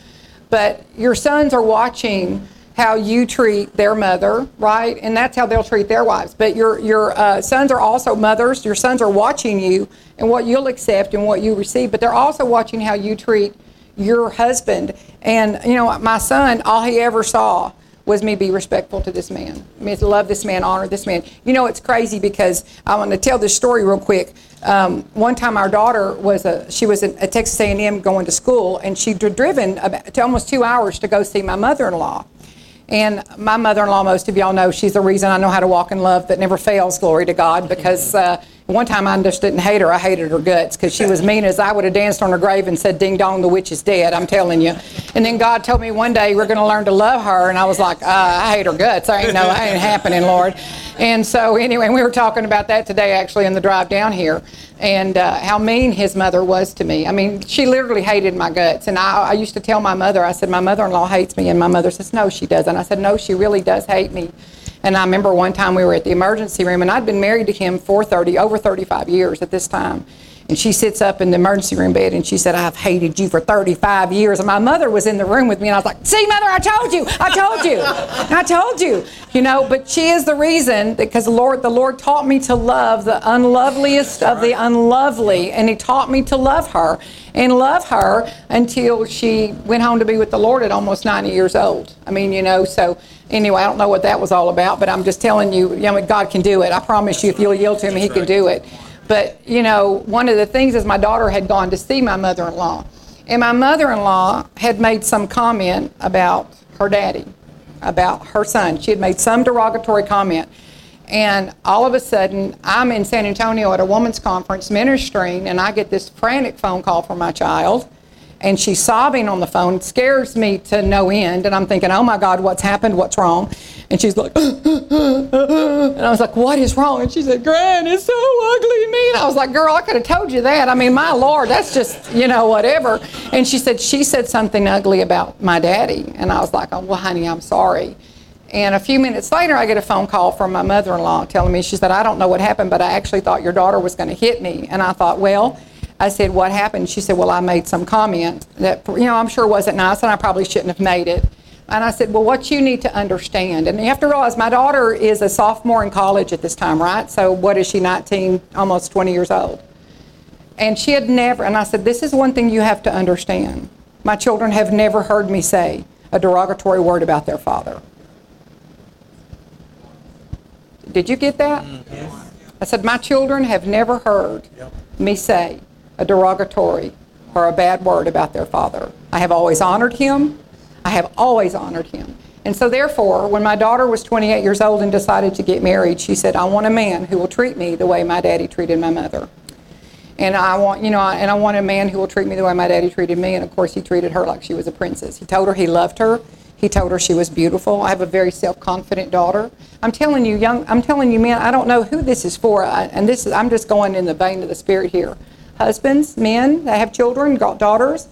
Speaker 4: but your sons are watching how you treat their mother, right? And that's how they'll treat their wives. But your your uh, sons are also mothers. Your sons are watching you and what you'll accept and what you receive. But they're also watching how you treat your husband. And you know, my son, all he ever saw was me be respectful to this man. Mean, to love this man, honor this man. You know, it's crazy because I want to tell this story real quick. Um, one time, our daughter was a she was at Texas A&M going to school, and she'd driven about, to almost two hours to go see my mother-in-law. And my mother-in-law, most of y'all know, she's the reason I know how to walk in love that never fails. Glory to God, because uh, one time I just didn't hate her; I hated her guts because she was mean as I would have danced on her grave and said, "Ding dong, the witch is dead." I'm telling you. And then God told me one day we're going to learn to love her, and I was like, uh, "I hate her guts. I ain't no, that ain't happening, Lord." And so anyway, we were talking about that today, actually, in the drive down here, and uh, how mean his mother was to me. I mean, she literally hated my guts. And I, I used to tell my mother, I said, "My mother-in-law hates me," and my mother says, "No, she doesn't." I said, "No, she really does hate me." And I remember one time we were at the emergency room, and I'd been married to him for 30, over 35 years at this time. And she sits up in the emergency room bed and she said, I've hated you for 35 years. And my mother was in the room with me, and I was like, See, mother, I told you, I told you, I told you. You know, but she is the reason because the Lord, the Lord taught me to love the unloveliest of the unlovely, and He taught me to love her and love her until she went home to be with the Lord at almost 90 years old. I mean, you know, so anyway, I don't know what that was all about, but I'm just telling you, you know, God can do it. I promise you, if you'll yield to Him, He can do it. But, you know, one of the things is my daughter had gone to see my mother in law, and my mother in law had made some comment about her daddy, about her son. She had made some derogatory comment. And all of a sudden, I'm in San Antonio at a women's conference ministering, and I get this frantic phone call from my child. And she's sobbing on the phone, It scares me to no end. And I'm thinking, oh my God, what's happened? What's wrong? And she's like, and I was like, what is wrong? And she said, Gran, it's so ugly and mean. I was like, girl, I could have told you that. I mean, my Lord, that's just, you know, whatever. And she said, she said something ugly about my daddy. And I was like, oh, well, honey, I'm sorry. And a few minutes later, I get a phone call from my mother in law telling me, she said, I don't know what happened, but I actually thought your daughter was going to hit me. And I thought, well, I said, what happened? She said, well, I made some comment that, you know, I'm sure wasn't nice, and I probably shouldn't have made it. And I said, well, what you need to understand, and you have to realize my daughter is a sophomore in college at this time, right? So what is she, 19, almost 20 years old? And she had never, and I said, this is one thing you have to understand. My children have never heard me say a derogatory word about their father. Did you get that? Mm, I said, my children have never heard me say a derogatory or a bad word about their father. I have always honored him. I have always honored him. And so, therefore, when my daughter was 28 years old and decided to get married, she said, I want a man who will treat me the way my daddy treated my mother. And I want, you know, and I want a man who will treat me the way my daddy treated me. And of course, he treated her like she was a princess. He told her he loved her. He told her she was beautiful. I have a very self-confident daughter. I'm telling you, young, I'm telling you, man, I don't know who this is for. I, and this is, I'm just going in the vein of the spirit here. Husbands, men that have children, got daughters,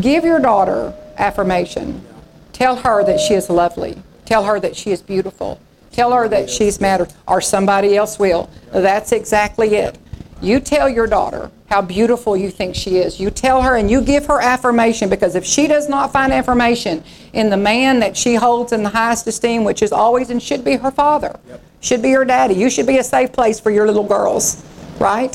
Speaker 4: give your daughter affirmation. Tell her that she is lovely. Tell her that she is beautiful. Tell her that she's mattered, or somebody else will. That's exactly it. You tell your daughter how beautiful you think she is. You tell her and you give her affirmation because if she does not find affirmation in the man that she holds in the highest esteem, which is always and should be her father, should be her daddy, you should be a safe place for your little girls, right?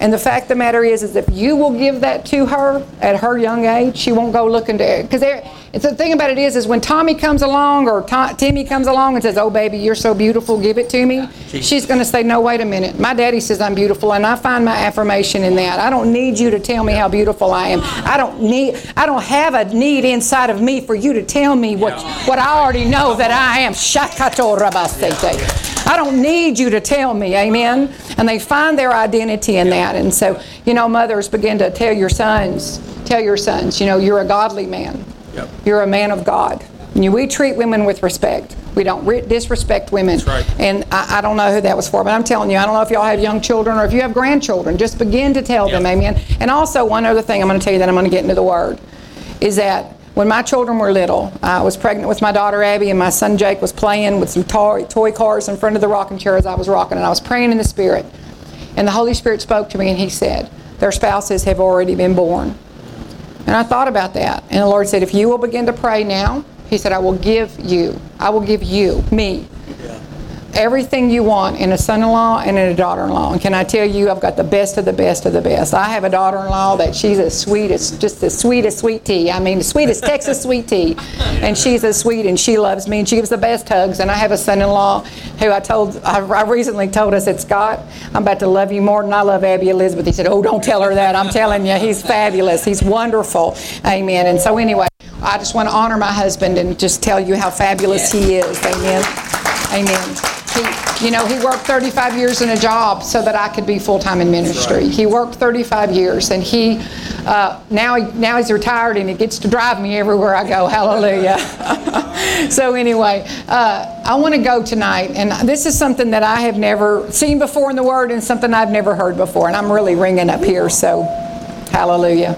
Speaker 4: And the fact of the matter is, is if you will give that to her at her young age, she won't go looking to because the thing about it is, is when Tommy comes along or To- Timmy comes along and says, "Oh, baby, you're so beautiful, give it to me," she's going to say, "No, wait a minute. My daddy says I'm beautiful, and I find my affirmation in that. I don't need you to tell me how beautiful I am. I don't need. I don't have a need inside of me for you to tell me what what I already know that I am." Shakato rabasete. I don't need you to tell me, amen? And they find their identity in that. And so, you know, mothers begin to tell your sons, tell your sons, you know, you're a godly man.
Speaker 1: Yep.
Speaker 4: You're a man of God. And you- we treat women with respect. We don't re- disrespect women.
Speaker 1: That's right.
Speaker 4: And I, I don't know who that was for, but I'm telling you, I don't know if y'all have young children or if you have grandchildren. Just begin to tell them, amen. And also, one other thing I'm going to tell you that I'm going to get into the Word is that when my children were little, I was pregnant with my daughter Abby, and my son Jake was playing with some toy, toy cars in front of the rocking chair as I was rocking, and I was praying in the Spirit. And the Holy Spirit spoke to me, and He said, Their spouses have already been born. And I thought about that. And the Lord said, If you will begin to pray now, He said, I will give you, I will give you, me, everything you want in a son-in-law and in a daughter-in-law. And can I tell you, I've got the best of the best of the best. I have a daughter-in-law that she's as sweet as just the sweetest sweet tea. I mean, the sweetest Texas sweet tea. And she's as sweet and she loves me and she gives the best hugs. And I have a son-in-law who I told, I, I recently told us, it's Scott, I'm about to love you more than I love Abby Elizabeth. He said, oh, don't tell her that. I'm telling you, he's fabulous. He's wonderful. Amen. And so anyway, I just want to honor my husband and just tell you how fabulous he is. Amen. Amen. You know, he worked 35 years in a job so that I could be full time in ministry. He worked 35 years, and he uh, now he, now he's retired and he gets to drive me everywhere I go. Hallelujah. so anyway, uh, I want to go tonight, and this is something that I have never seen before in the Word, and something I've never heard before, and I'm really ringing up here. So, Hallelujah.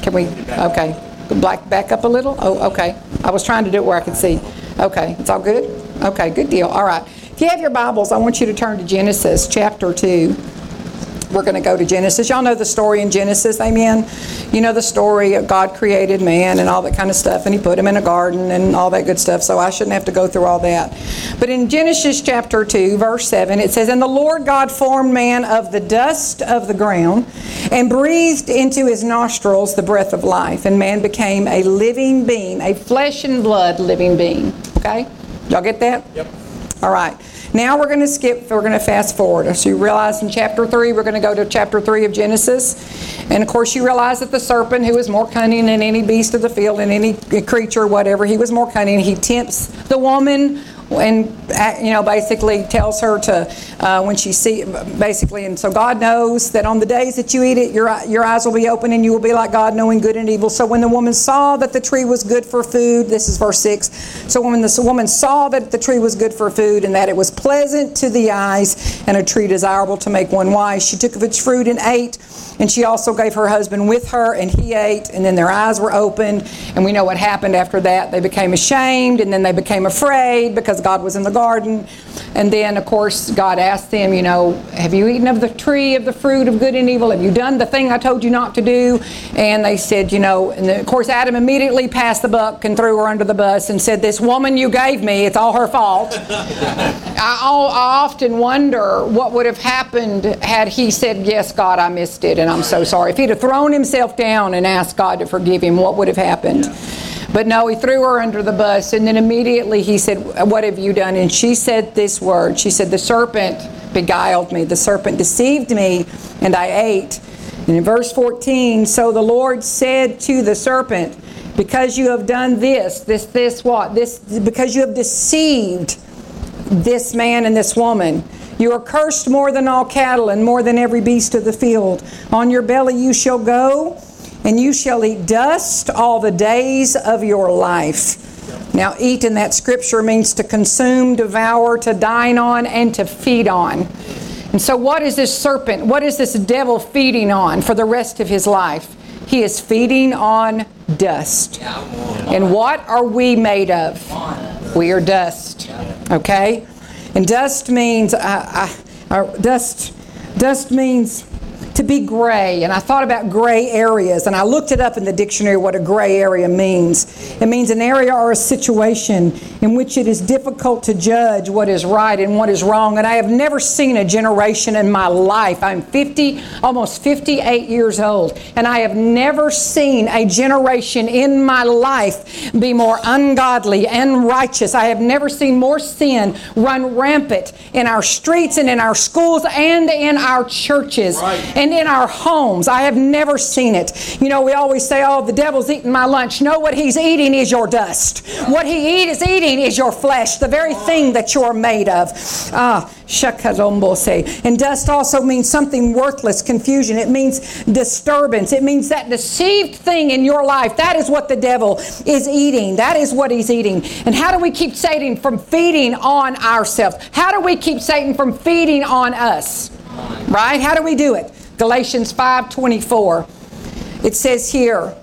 Speaker 4: Can we? Okay. Black back up a little. Oh, okay. I was trying to do it where I could see. Okay, it's all good. Okay, good deal. All right. If you have your Bibles, I want you to turn to Genesis chapter two. We're going to go to Genesis. Y'all know the story in Genesis, amen? You know the story of God created man and all that kind of stuff, and He put him in a garden and all that good stuff, so I shouldn't have to go through all that. But in Genesis chapter 2, verse 7, it says, And the Lord God formed man of the dust of the ground and breathed into his nostrils the breath of life, and man became a living being, a flesh and blood living being. Okay? Y'all get that?
Speaker 1: Yep.
Speaker 4: All right. Now we're going to skip, we're going to fast forward. So you realize in chapter 3, we're going to go to chapter 3 of Genesis. And of course, you realize that the serpent, who is more cunning than any beast of the field and any creature, whatever, he was more cunning. He tempts the woman and uh, you know basically tells her to uh, when she see basically and so god knows that on the days that you eat it your, your eyes will be open and you will be like god knowing good and evil so when the woman saw that the tree was good for food this is verse 6 so when the woman saw that the tree was good for food and that it was pleasant to the eyes and a tree desirable to make one wise she took of its fruit and ate and she also gave her husband with her, and he ate, and then their eyes were opened. And we know what happened after that. They became ashamed, and then they became afraid because God was in the garden. And then, of course, God asked them, you know, have you eaten of the tree of the fruit of good and evil? Have you done the thing I told you not to do? And they said, you know, and then, of course, Adam immediately passed the buck and threw her under the bus and said, This woman you gave me, it's all her fault. I, I often wonder what would have happened had he said, Yes, God, I missed it, and I'm so sorry. If he'd have thrown himself down and asked God to forgive him, what would have happened? But no, he threw her under the bus, and then immediately he said, What have you done? And she said this word She said, The serpent beguiled me, the serpent deceived me, and I ate. And in verse 14, so the Lord said to the serpent, Because you have done this, this, this, what? This, because you have deceived this man and this woman. You are cursed more than all cattle and more than every beast of the field. On your belly you shall go, and you shall eat dust all the days of your life. Now, eat in that scripture means to consume, devour, to dine on, and to feed on. And so, what is this serpent? What is this devil feeding on for the rest of his life? He is feeding on dust. And what are we made of? We are dust. Okay? And dust means, uh, uh, uh, dust, dust means to be gray. And I thought about gray areas, and I looked it up in the dictionary what a gray area means. It means an area or a situation in which it is difficult to judge what is right and what is wrong. And I have never seen a generation in my life. I'm 50, almost 58 years old, and I have never seen a generation in my life be more ungodly and righteous. I have never seen more sin run rampant in our streets and in our schools and in our churches.
Speaker 1: Right.
Speaker 4: And and in our homes. I have never seen it. You know, we always say, oh, the devil's eating my lunch. No, what he's eating is your dust. What he eat is eating is your flesh, the very thing that you're made of. Ah, shakarombose. And dust also means something worthless, confusion. It means disturbance. It means that deceived thing in your life. That is what the devil is eating. That is what he's eating. And how do we keep Satan from feeding on ourselves? How do we keep Satan from feeding on us? Right? How do we do it? Galatians 5:24. It says here,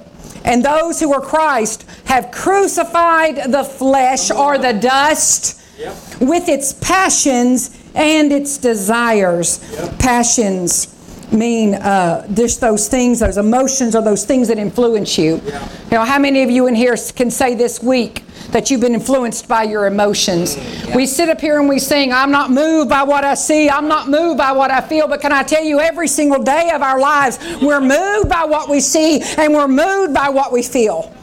Speaker 4: and those who are Christ have crucified the flesh or the dust with its passions and its desires. Passions mean uh, just those things, those emotions, or those things that influence you. You know, how many of you in here can say this week that you've been influenced by your emotions? We sit up here and we sing, I'm not moved by what I see, I'm not moved by what I feel, but can I tell you, every single day of our lives, we're moved by what we see and we're moved by what we feel.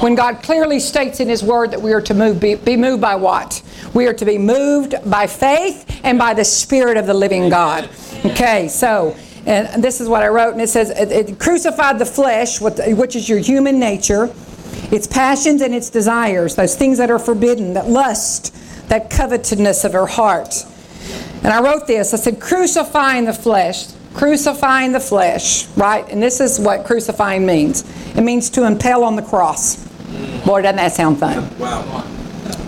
Speaker 4: When God clearly states in His Word that we are to move, be, be moved by what? We are to be moved by faith and by the Spirit of the living God. Okay, so, and this is what I wrote, and it says, it, it crucified the flesh, which is your human nature, its passions and its desires, those things that are forbidden, that lust, that covetousness of her heart. And I wrote this I said, crucifying the flesh, crucifying the flesh, right? And this is what crucifying means it means to impale on the cross. Boy, doesn't that sound fun? Wow.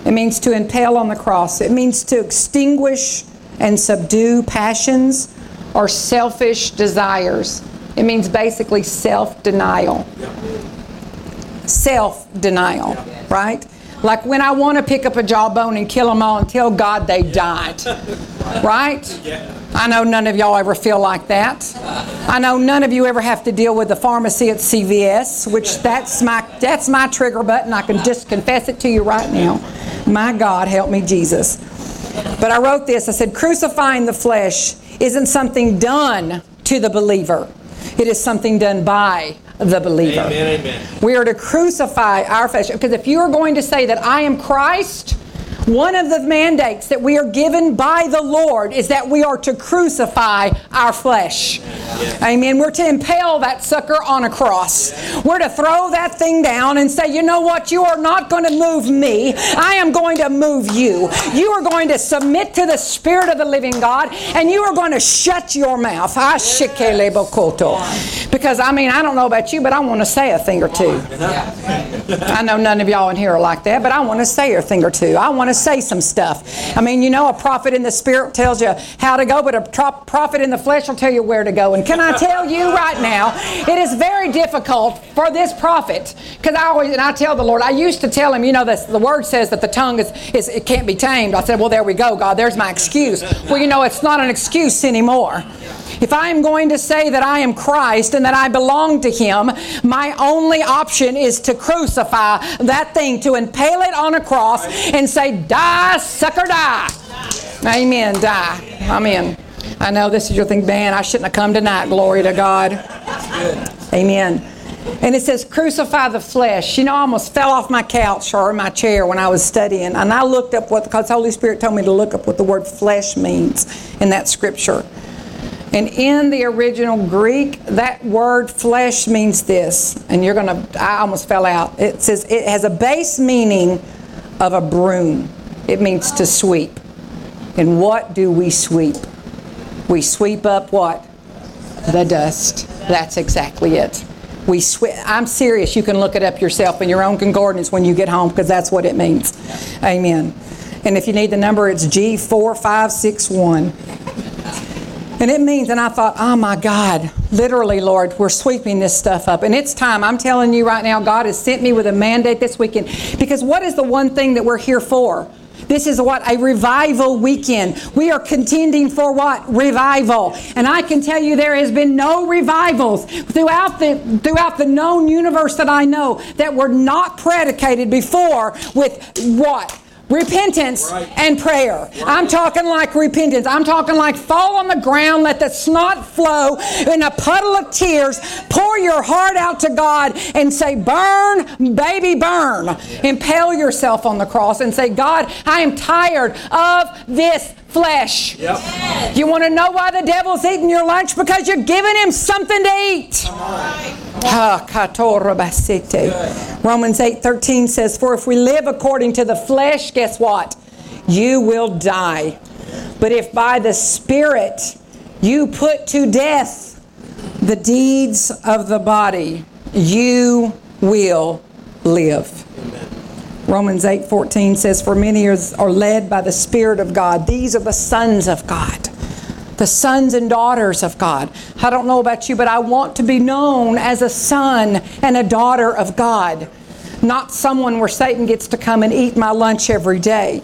Speaker 4: It means to impale on the cross. It means to extinguish and subdue passions or selfish desires. It means basically self denial. Self denial, right? Like when I want to pick up a jawbone and kill them all and tell God they died. Right? I know none of y'all ever feel like that. I know none of you ever have to deal with the pharmacy at CVS, which that's my that's my trigger button. I can just confess it to you right now. My God, help me, Jesus. But I wrote this. I said, crucifying the flesh isn't something done to the believer. It is something done by the believer.
Speaker 1: Amen, amen.
Speaker 4: We are to crucify our flesh. Because if you are going to say that I am Christ, one of the mandates that we are given by the Lord is that we are to crucify our flesh. Amen. We're to impale that sucker on a cross. We're to throw that thing down and say, you know what? You are not going to move me. I am going to move you. You are going to submit to the Spirit of the living God and you are going to shut your mouth. Ah, Ashikelebekoto. Because, I mean, I don't know about you, but I want to say a thing or two. I know none of y'all in here are like that, but I want to say a thing or two. I want to say some stuff. I mean, you know, a prophet in the spirit tells you how to go, but a tro- prophet in the flesh will tell you where to go. And can I tell you right now, it is very difficult for this prophet because I always and I tell the Lord, I used to tell him, you know, this, the word says that the tongue is, is it can't be tamed. I said, well, there we go, God. There's my excuse. Well, you know, it's not an excuse anymore. If I am going to say that I am Christ and that I belong to Him, my only option is to crucify that thing, to impale it on a cross and say, Die, sucker, die. Amen, die. Amen. I know this is your thing, man. I shouldn't have come tonight. Glory to God. Amen. And it says, crucify the flesh. You know, I almost fell off my couch or my chair when I was studying. And I looked up what, because the Holy Spirit told me to look up what the word flesh means in that scripture. And in the original Greek, that word flesh means this. And you're going to, I almost fell out. It says, it has a base meaning of a broom, it means to sweep. And what do we sweep? We sweep up what? The dust. That's exactly it. We sweep. I'm serious. You can look it up yourself in your own concordance when you get home because that's what it means. Amen. And if you need the number, it's G4561. And it means, and I thought, oh my God, literally, Lord, we're sweeping this stuff up. And it's time. I'm telling you right now, God has sent me with a mandate this weekend. Because what is the one thing that we're here for? This is what? A revival weekend. We are contending for what? Revival. And I can tell you there has been no revivals throughout the throughout the known universe that I know that were not predicated before with what? Repentance and prayer. I'm talking like repentance. I'm talking like fall on the ground, let the snot flow in a puddle of tears. Pour your heart out to God and say, Burn, baby, burn. Impale yourself on the cross and say, God, I am tired of this flesh.
Speaker 1: Yep.
Speaker 4: You want to know why the devil's eating your lunch? Because you're giving him something to eat. Ah, katora basete. Romans 8:13 says, "For if we live according to the flesh, guess what? You will die. But if by the Spirit you put to death the deeds of the body, you will live." Romans 8:14 says, "For many are, are led by the Spirit of God. These are the sons of God." The sons and daughters of God. I don't know about you, but I want to be known as a son and a daughter of God, not someone where Satan gets to come and eat my lunch every day.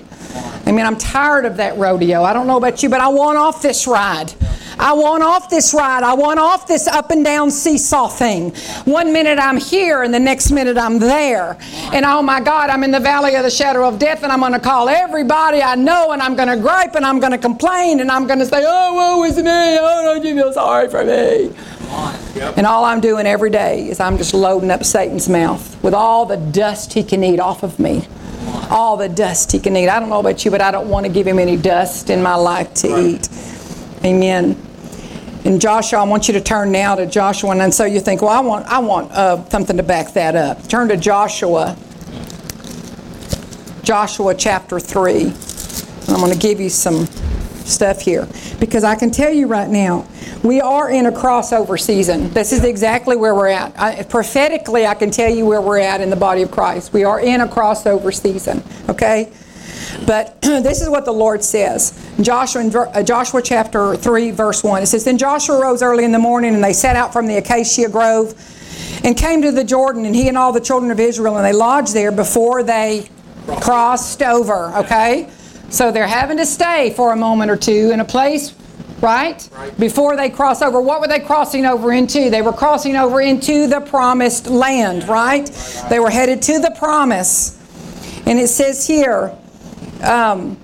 Speaker 4: I mean, I'm tired of that rodeo. I don't know about you, but I want off this ride. I want off this ride. I want off this up and down seesaw thing. One minute I'm here and the next minute I'm there. And oh my God, I'm in the valley of the shadow of death and I'm going to call everybody I know and I'm going to gripe and I'm going to complain and I'm going to say, oh, woe is me. Oh, don't you feel sorry for me? And all I'm doing every day is I'm just loading up Satan's mouth with all the dust he can eat off of me. All the dust he can eat. I don't know about you, but I don't want to give him any dust in my life to eat. Amen. And Joshua, I want you to turn now to Joshua, and so you think, well, I want, I want uh, something to back that up. Turn to Joshua, Joshua chapter three. I'm going to give you some stuff here because I can tell you right now, we are in a crossover season. This is exactly where we're at. I, prophetically, I can tell you where we're at in the body of Christ. We are in a crossover season. Okay. But this is what the Lord says. Joshua, in uh, Joshua chapter 3, verse 1. It says, Then Joshua rose early in the morning, and they set out from the acacia grove and came to the Jordan, and he and all the children of Israel, and they lodged there before they crossed over. Okay? So they're having to stay for a moment or two in a place, right? Before they cross over. What were they crossing over into? They were crossing over into the promised land, right? They were headed to the promise. And it says here, um,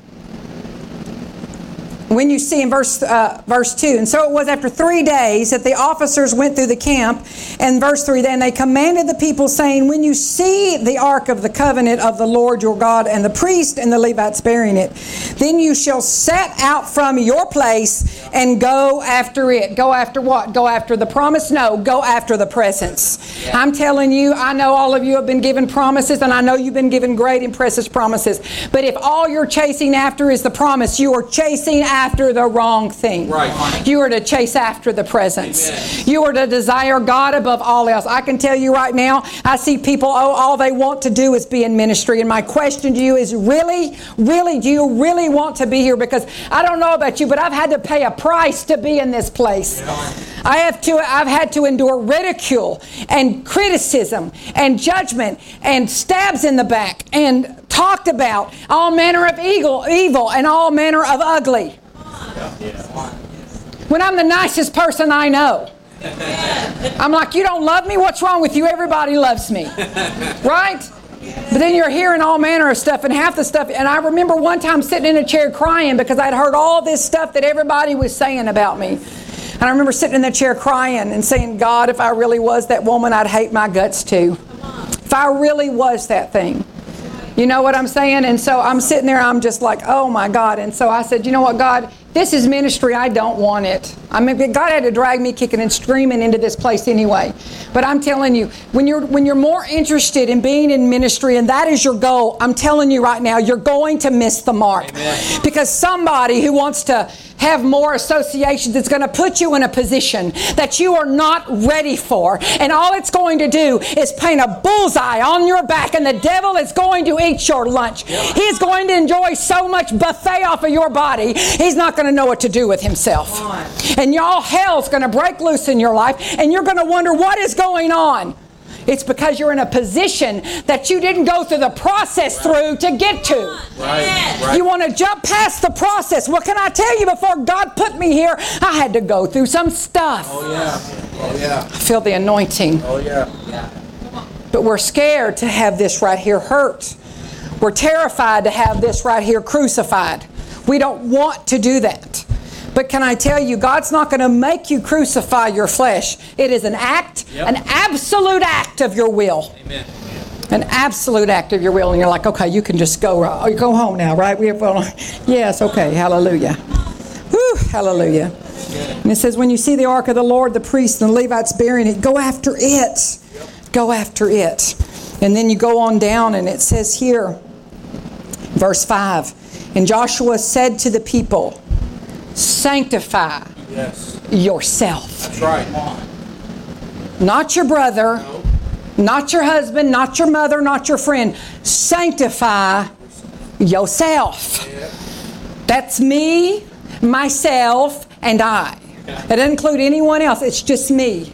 Speaker 4: when you see in verse uh, verse two, and so it was after three days that the officers went through the camp. And verse three, then they commanded the people, saying, "When you see the ark of the covenant of the Lord your God, and the priest and the Levites bearing it, then you shall set out from your place and go after it. Go after what? Go after the promise? No, go after the presence. I'm telling you, I know all of you have been given promises, and I know you've been given great and precious promises. But if all you're chasing after is the promise, you are chasing after the wrong thing.
Speaker 1: Right.
Speaker 4: You are to chase after the presence. You are to desire God above all else. I can tell you right now, I see people, oh, all they want to do is be in ministry. And my question to you is really, really, do you really want to be here? Because I don't know about you, but I've had to pay a price to be in this place. I have to, I've had to endure ridicule and criticism and judgment and stabs in the back and talked about all manner of evil, evil and all manner of ugly. When I'm the nicest person I know. I'm like, you don't love me? What's wrong with you? Everybody loves me. Right? But then you're hearing all manner of stuff, and half the stuff. And I remember one time sitting in a chair crying because I'd heard all this stuff that everybody was saying about me. And I remember sitting in that chair crying and saying, God, if I really was that woman, I'd hate my guts too. If I really was that thing. You know what I'm saying? And so I'm sitting there, I'm just like, oh my God. And so I said, you know what, God, this is ministry. I don't want it. I mean, God had to drag me kicking and screaming into this place anyway. But I'm telling you, when you're when you're more interested in being in ministry and that is your goal, I'm telling you right now, you're going to miss the mark. Because somebody who wants to have more associations is going to put you in a position that you are not ready for. And all it's going to do is paint a bullseye on your back, and the devil is going to eat your lunch. He's going to enjoy so much buffet off of your body, he's not going to know what to do with himself. And y'all, hell's going to break loose in your life, and you're going to wonder what is going on. It's because you're in a position that you didn't go through the process through to get to.
Speaker 1: Right.
Speaker 4: You want to jump past the process. What can I tell you? Before God put me here, I had to go through some stuff.
Speaker 1: Oh yeah. Oh yeah.
Speaker 4: I feel the anointing.
Speaker 1: Oh yeah. yeah.
Speaker 4: But we're scared to have this right here hurt. We're terrified to have this right here crucified. We don't want to do that. But can I tell you, God's not going to make you crucify your flesh. It is an act,
Speaker 1: Yep.
Speaker 4: an absolute act of your will.
Speaker 1: Amen.
Speaker 4: an absolute act of your will, and you're like, okay, you can just go, uh, you go home now, right? We have, well, yes, okay, hallelujah. Whew, hallelujah. And it says, when you see the ark of the Lord, the priests and the Levites bearing it, go after it. Go after it. And then you go on down, and it says here, verse 5 And Joshua said to the people, Sanctify
Speaker 1: Yes.
Speaker 4: yourself.
Speaker 1: That's right.
Speaker 4: Not your brother, not your husband, not your mother, not your friend. Sanctify yourself. That's me, myself, and I. It doesn't include anyone else, it's just me.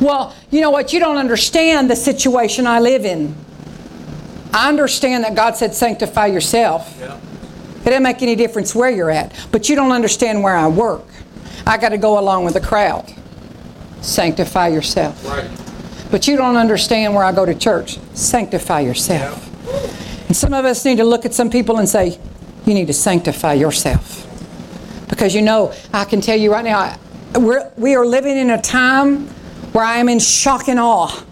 Speaker 4: Well, you know what? You don't understand the situation I live in. I understand that God said, sanctify yourself. It doesn't make any difference where you're at, but you don't understand where I work. I got to go along with the crowd. Sanctify yourself.
Speaker 1: Right.
Speaker 4: But you don't understand where I go to church. Sanctify yourself. And some of us need to look at some people and say, you need to sanctify yourself. Because you know, I can tell you right now, we're, we are living in a time where I am in shock and awe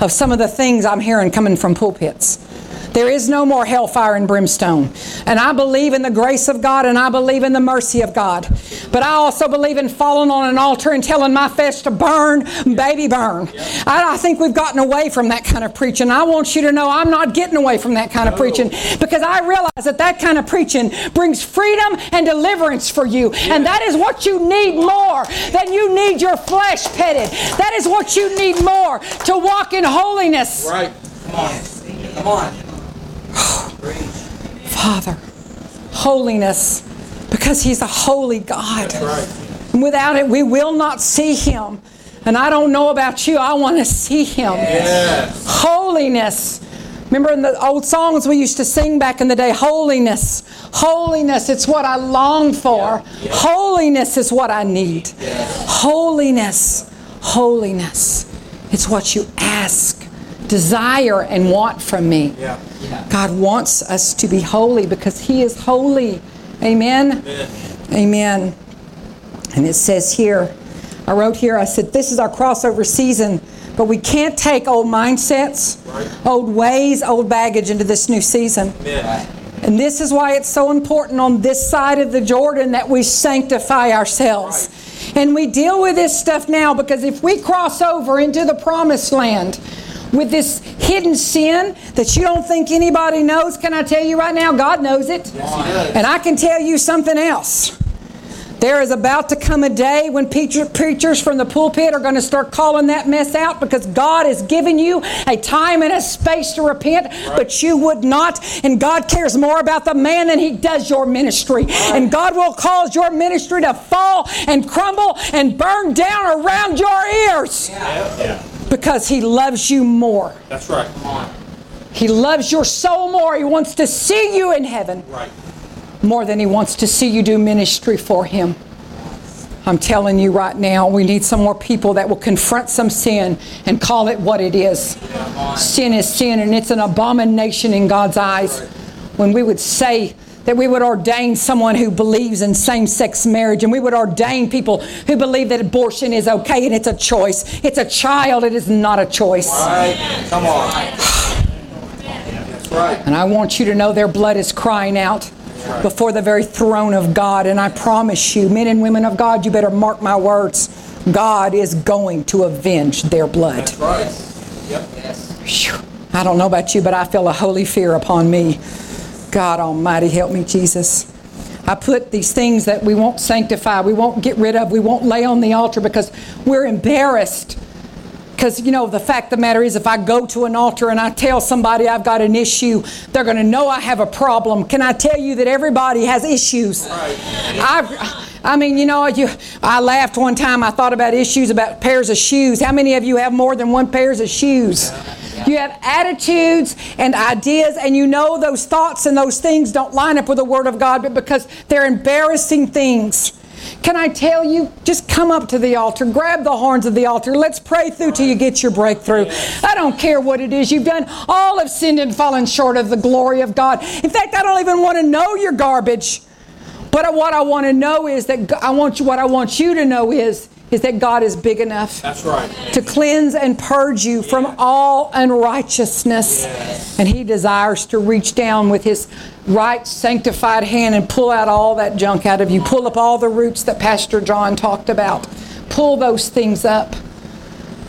Speaker 4: of some of the things I'm hearing coming from pulpits. There is no more hellfire and brimstone. And I believe in the grace of God and I believe in the mercy of God. But I also believe in falling on an altar and telling my flesh to burn, baby, burn. I, I think we've gotten away from that kind of preaching. I want you to know I'm not getting away from that kind of preaching because I realize that that kind of preaching brings freedom and deliverance for you. And that is what you need more than you need your flesh petted. That is what you need more to walk in holiness.
Speaker 1: Right.
Speaker 3: Come on. Come on.
Speaker 4: Father, holiness, because He's a holy God. And without it, we will not see Him. And I don't know about you, I want to see Him.
Speaker 1: Yes.
Speaker 4: Holiness. Remember in the old songs we used to sing back in the day, holiness. Holiness, it's what I long for. Holiness is what I need. Holiness. Holiness. It's what you ask, desire, and want from me.
Speaker 1: Yeah.
Speaker 4: God wants us to be holy because He is holy. Amen? Amen. And it says here, I wrote here, I said, this is our crossover season, but we can't take old mindsets, old ways, old baggage into this new season.
Speaker 1: Amen.
Speaker 4: And this is why it's so important on this side of the Jordan that we sanctify ourselves. And we deal with this stuff now because if we cross over into the promised land with this hidden sin that you don't think anybody knows, can I tell you right now? God knows it. Yes, And I can tell you something else. There is about to come a day when preachers from the pulpit are going to start calling that mess out because God has given you a time and a space to repent, but you would not. And God cares more about the man than He does your ministry. And God will cause your ministry to fall and crumble and burn down around your ears because He loves you more.
Speaker 1: That's right. Come on.
Speaker 4: He loves your soul more. He wants to see you in heaven
Speaker 1: Right.
Speaker 4: more than he wants to see you do ministry for him. I'm telling you right now, we need some more people that will confront some sin and call it what it is. Sin is sin, and it's an abomination in God's eyes. When we would say that we would ordain someone who believes in same sex marriage, and we would ordain people who believe that abortion is okay and it's a choice. It's a child, it is not a choice.
Speaker 1: Right. Come on. Right.
Speaker 4: And I want you to know their blood is crying out before the very throne of God. And I promise you, men and women of God, you better mark my words. God is going to avenge their blood.
Speaker 1: That's right. Yep.
Speaker 4: I don't know about you, but I feel a holy fear upon me. God Almighty, help me, Jesus. I put these things that we won't sanctify, we won't get rid of, we won't lay on the altar because we're embarrassed. Because, you know, the fact of the matter is, if I go to an altar and I tell somebody I've got an issue, they're going to know I have a problem. Can I tell you that everybody has issues? I, I mean, you know, you, I laughed one time. I thought about issues about pairs of shoes. How many of you have more than one pairs of shoes? You have attitudes and ideas, and you know those thoughts and those things don't line up with the Word of God, but because they're embarrassing things. Can I tell you, just come up to the altar, grab the horns of the altar. Let's pray through till you get your breakthrough. I don't care what it is you've done. All have sinned and fallen short of the glory of God. In fact, I don't even want to know your garbage. But what I want to know is that I want you, what I want you to know is is that God is big enough
Speaker 1: That's right.
Speaker 4: to cleanse and purge you from all unrighteousness. And He desires to reach down with His right sanctified hand and pull out all that junk out of you. Pull up all the roots that Pastor John talked about. Pull those things up.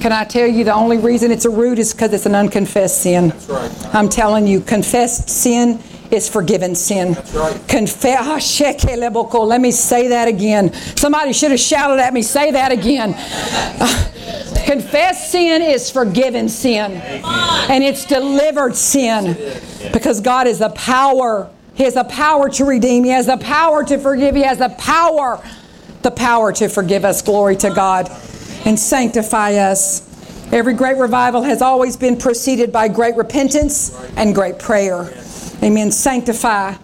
Speaker 4: Can I tell you the only reason it's a root is because it's an unconfessed sin? That's
Speaker 1: right.
Speaker 4: I'm telling you, confessed sin is forgiven sin.
Speaker 1: Right.
Speaker 4: Confess. Ah, Let me say that again. Somebody should have shouted at me, say that again. Ah, confess sin is forgiven sin. And it's delivered sin. Because God is the power. He has the power to redeem. He has the power to forgive. He has the power, the power to forgive us. Glory to God. And sanctify us. Every great revival has always been preceded by great repentance and great prayer. Amen. Sanctify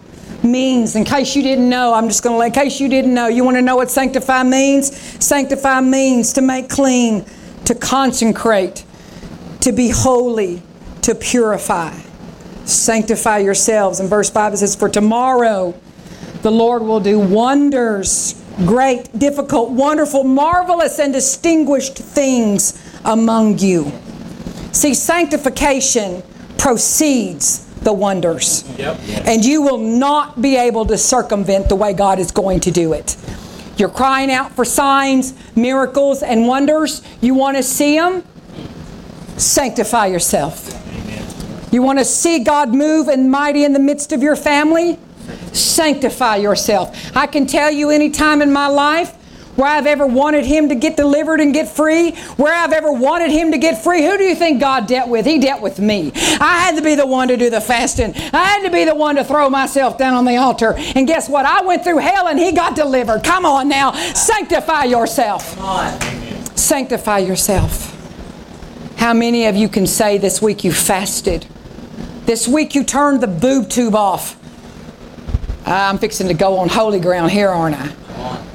Speaker 4: means, in case you didn't know, I'm just going to, let in case you didn't know, you want to know what sanctify means? Sanctify means to make clean, to consecrate, to be holy, to purify. Sanctify yourselves. In verse 5 it says, For tomorrow the Lord will do wonders, great, difficult, wonderful, marvelous, and distinguished things among you. See, sanctification proceeds the wonders.
Speaker 1: Yep.
Speaker 4: And you will not be able to circumvent the way God is going to do it. You're crying out for signs, miracles, and wonders. You want to see them? Sanctify yourself. You want to see God move and mighty in the midst of your family? Sanctify yourself. I can tell you any time in my life where I've ever wanted him to get delivered and get free, where I've ever wanted him to get free, who do you think God dealt with? He dealt with me. I had to be the one to do the fasting. I had to be the one to throw myself down on the altar. And guess what? I went through hell and he got delivered. Come on now. Sanctify yourself. Sanctify yourself. How many of you can say this week you fasted? This week you turned the boob tube off. I'm fixing to go on holy ground here, aren't I?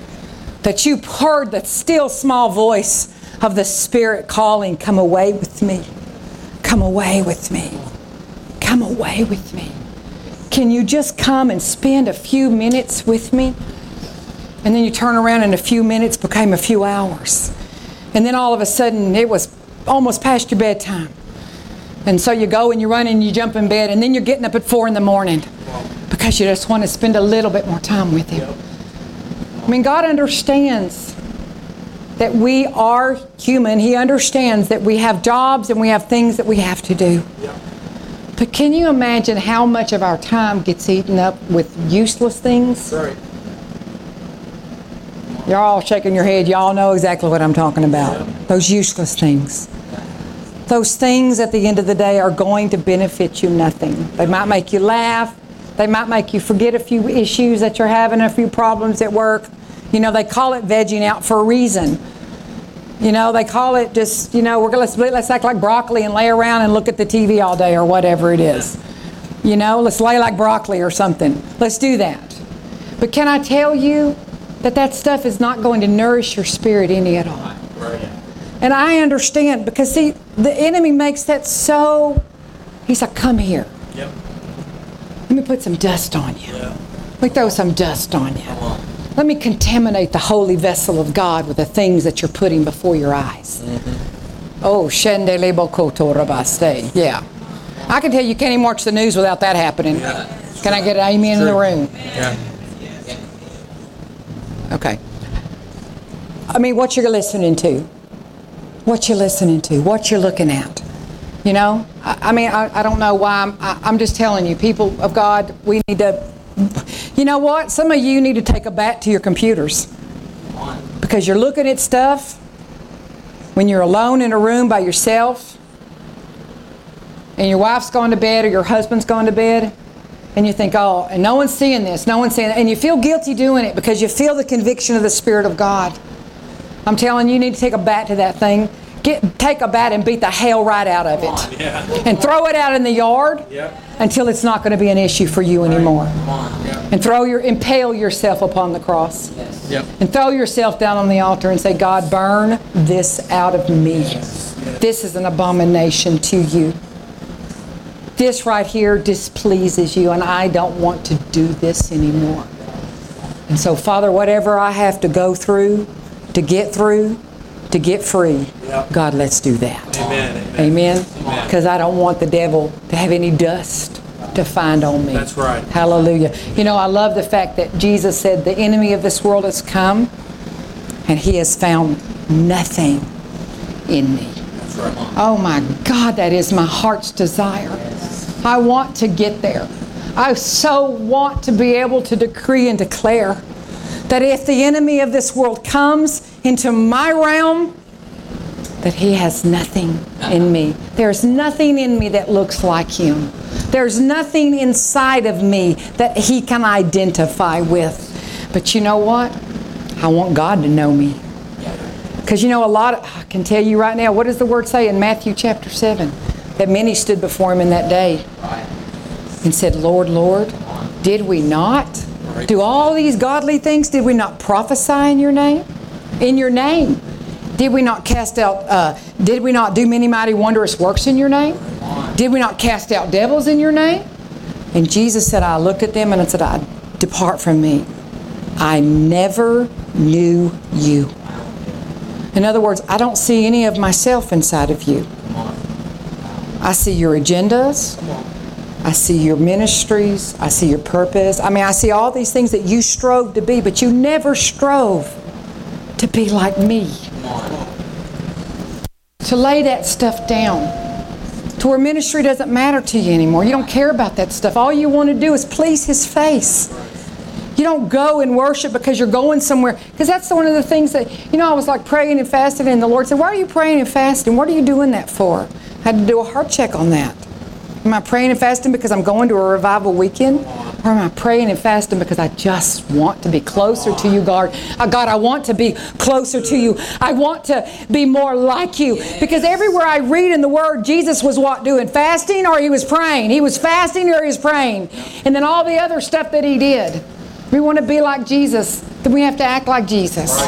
Speaker 4: That you heard the still small voice of the Spirit calling, Come away with me. Come away with me. Come away with me. Can you just come and spend a few minutes with me? And then you turn around and a few minutes became a few hours. And then all of a sudden it was almost past your bedtime. And so you go and you run and you jump in bed, and then you're getting up at four in the morning because you just want to spend a little bit more time with Him. I mean, God understands that we are human. He understands that we have jobs and we have things that we have to do. Yeah. But can you imagine how much of our time gets eaten up with useless things?
Speaker 1: Right.
Speaker 4: You're all shaking your head. Y'all know exactly what I'm talking about. Those useless things. Those things at the end of the day are going to benefit you nothing. They might make you laugh. They might make you forget a few issues that you're having, a few problems at work. You know, they call it vegging out for a reason. You know, they call it just, you know, we're gonna let's, let's act like broccoli and lay around and look at the TV all day or whatever it is. You know, let's lay like broccoli or something. Let's do that. But can I tell you that that stuff is not going to nourish your spirit any at all? And I understand because see, the enemy makes that so. He's like, "Come here.
Speaker 1: Yep.
Speaker 4: Let me put some dust on you. Let me throw some dust on you. Let me contaminate the holy vessel of God with the things that you're putting before your eyes." Mm-hmm. Oh, shendelebo koto rabaste. Yeah. I can tell you, you can't even watch the news without that happening. Yeah, Can I get an amen in the room?
Speaker 1: Yeah.
Speaker 4: Okay. I mean, what you're listening to, what you're listening to, what you're looking at. You know, I, I mean, I, I don't know why. I'm, I, I'm just telling you, people of God, we need to. You know what? Some of you need to take a bat to your computers because you're looking at stuff when you're alone in a room by yourself and your wife's gone to bed or your husband's gone to bed and you think, oh, and no one's seeing this, no one's seeing it, and you feel guilty doing it because you feel the conviction of the Spirit of God. I'm telling you, you need to take a bat to that thing. Get, take a bat and beat the hell right out of it. And throw it out in the yard
Speaker 1: Yep.
Speaker 4: until it's not going to be an issue for you anymore.
Speaker 3: Come.
Speaker 4: And throw your impale yourself upon the cross.
Speaker 1: Yep.
Speaker 4: And throw yourself down on the altar and say, God, burn this out of me. This is an abomination to you. This right here displeases you, and I don't want to do this anymore. And so, Father, whatever I have to go through to get through, to get free,
Speaker 1: Yep.
Speaker 4: God, let's do that.
Speaker 1: Amen.
Speaker 4: Amen. Because I don't want the devil to have any dust to find on me.
Speaker 1: That's right.
Speaker 4: Hallelujah. You know, I love the fact that Jesus said, The enemy of this world has come and he has found nothing in me.
Speaker 1: That's right.
Speaker 4: Oh my God, that is my heart's desire. I want to get there. I so want to be able to decree and declare that if the enemy of this world comes into my realm, that he has nothing in me. There's nothing in me that looks like him. There's nothing inside of me that he can identify with. But you know what? I want God to know me. Because you know, a lot of, I can tell you right now, what does the word say in Matthew chapter 7? That many stood before him in that day and said, Lord, Lord, did we not do all these godly things? Did we not prophesy in your name? In your name. Did we not cast out, uh, did we not do many mighty wondrous works in your name? Did we not cast out devils in your name? And Jesus said, I looked at them and I said, I depart from me. I never knew you. In other words, I don't see any of myself inside of you. I see your agendas. I see your ministries. I see your purpose. I mean, I see all these things that you strove to be, but you never strove to be like me. To lay that stuff down. To where ministry doesn't matter to you anymore. You don't care about that stuff. All you want to do is please His face. You don't go and worship because you're going somewhere. Because that's one of the things that, you know, I was like praying and fasting, and the Lord said, Why are you praying and fasting? What are you doing that for? I had to do a heart check on that. Am I praying and fasting because I'm going to a revival weekend? Or am I praying and fasting because I just want to be closer to you, God? Uh, God, I want to be closer to you. I want to be more like you. Because everywhere I read in the Word, Jesus was what doing? Fasting or he was praying? He was fasting or he was praying. And then all the other stuff that he did. We want to be like Jesus, then we have to act like Jesus.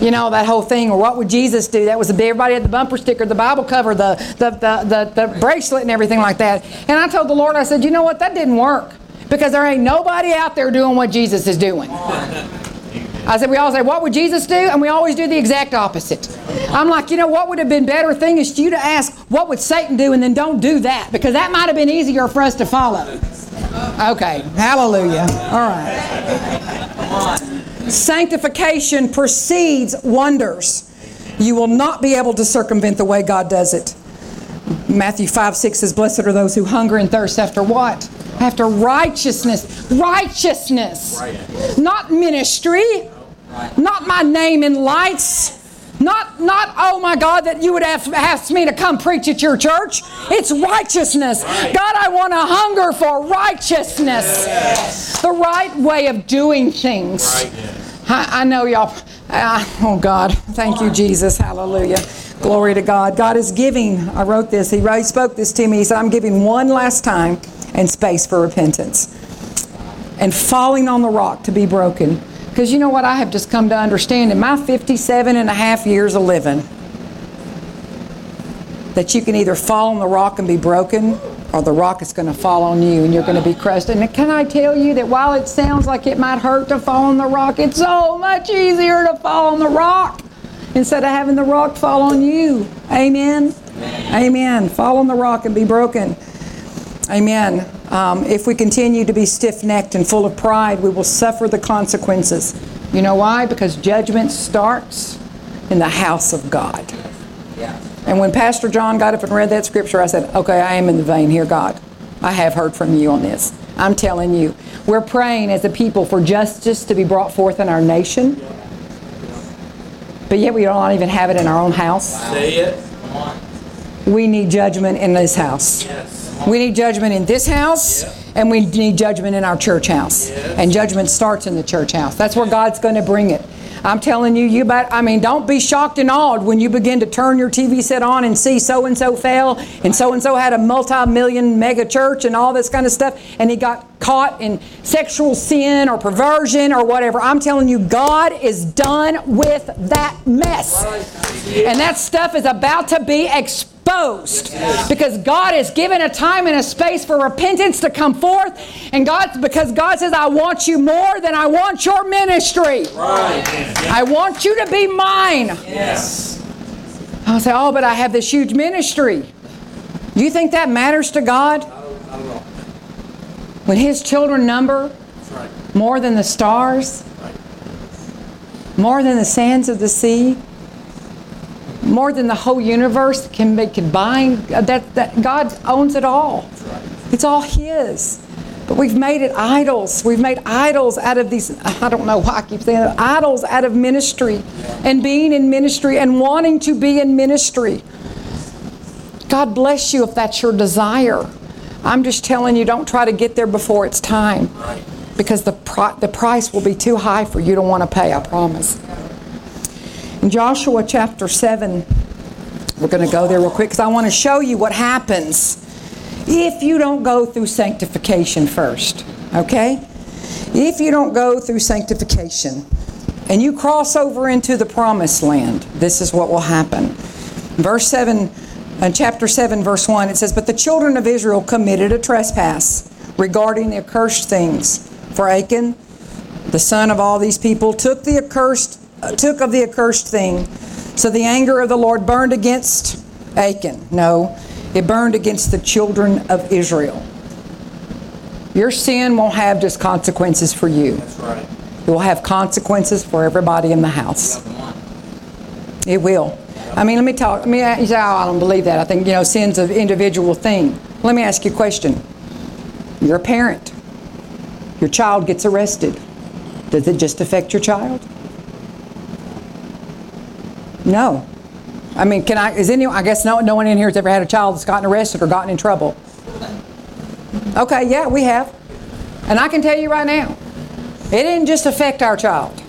Speaker 4: You know, that whole thing, or what would Jesus do? That was the, everybody had the bumper sticker, the Bible cover, the, the, the, the, the bracelet, and everything like that. And I told the Lord, I said, you know what? That didn't work. Because there ain't nobody out there doing what Jesus is doing. I said, we all say, what would Jesus do? And we always do the exact opposite. I'm like, you know, what would have been better thing is you to ask, what would Satan do? And then don't do that. Because that might have been easier for us to follow. Okay, hallelujah. All right. Sanctification precedes wonders. You will not be able to circumvent the way God does it. Matthew 5 6 says, Blessed are those who hunger and thirst after what? After righteousness. Righteousness. Not ministry. Not my name in lights. Not, not, oh my God, that you would ask, asked me to come preach at your church. It's righteousness. God, I want to hunger for righteousness. The right way of doing things. I, I know y'all. Uh, oh God, thank you, Jesus. Hallelujah. Glory to God. God is giving. I wrote this. He wrote, spoke this to me. He said, I'm giving one last time and space for repentance and falling on the rock to be broken. Because you know what I have just come to understand in my 57 and a half years of living? That you can either fall on the rock and be broken, or the rock is going to fall on you and you're going to be crushed. And can I tell you that while it sounds like it might hurt to fall on the rock, it's so much easier to fall on the rock instead of having the rock fall on you. Amen. Amen. Fall on the rock and be broken. Amen. Um, if we continue to be stiff necked and full of pride, we will suffer the consequences. You know why? Because judgment starts in the house of God. And when Pastor John got up and read that scripture, I said, Okay, I am in the vein here, God. I have heard from you on this. I'm telling you. We're praying as a people for justice to be brought forth in our nation. But yet we don't even have it in our own house.
Speaker 1: Say it.
Speaker 4: We need judgment in this house. We need judgment in this house, and we need judgment in our church house. And judgment starts in the church house. That's where God's going to bring it. I'm telling you, you bet. I mean, don't be shocked and awed when you begin to turn your TV set on and see so and so fell, and so and so had a multi-million mega church and all this kind of stuff, and he got caught in sexual sin or perversion or whatever. I'm telling you, God is done with that mess, and that stuff is about to be exposed because God has given a time and a space for repentance to come forth and God because God says I want you more than I want your ministry. I want you to be mine. I'll say, oh, but I have this huge ministry. Do you think that matters to God? When His children number more than the stars, more than the sands of the sea, more than the whole universe can be combined. uh, That, that God owns it all. It's all His. But we've made it idols. We've made idols out of these, I don't know why I keep saying it, idols out of ministry and being in ministry and wanting to be in ministry. God bless you if that's your desire. I'm just telling you, don't try to get there before it's time because the, the price will be too high for you to want to pay, I promise. In Joshua chapter 7, we're going to go there real quick because I want to show you what happens if you don't go through sanctification first. Okay? If you don't go through sanctification and you cross over into the promised land, this is what will happen. Verse 7, in chapter 7, verse 1, it says, But the children of Israel committed a trespass regarding the accursed things. For Achan, the son of all these people, took the accursed, uh, took of the accursed thing. So the anger of the Lord burned against Achan. No, it burned against the children of Israel. Your sin won't have just consequences for you.
Speaker 3: That's right.
Speaker 4: It will have consequences for everybody in the house. It will. I mean, let me talk. Let me. You say, "Oh, I don't believe that." I think you know, sin's an individual thing. Let me ask you a question. You're a parent. Your child gets arrested. Does it just affect your child? No. I mean, can I? Is anyone? I guess no. No one in here has ever had a child that's gotten arrested or gotten in trouble. Okay, yeah, we have. And I can tell you right now, it didn't just affect our child.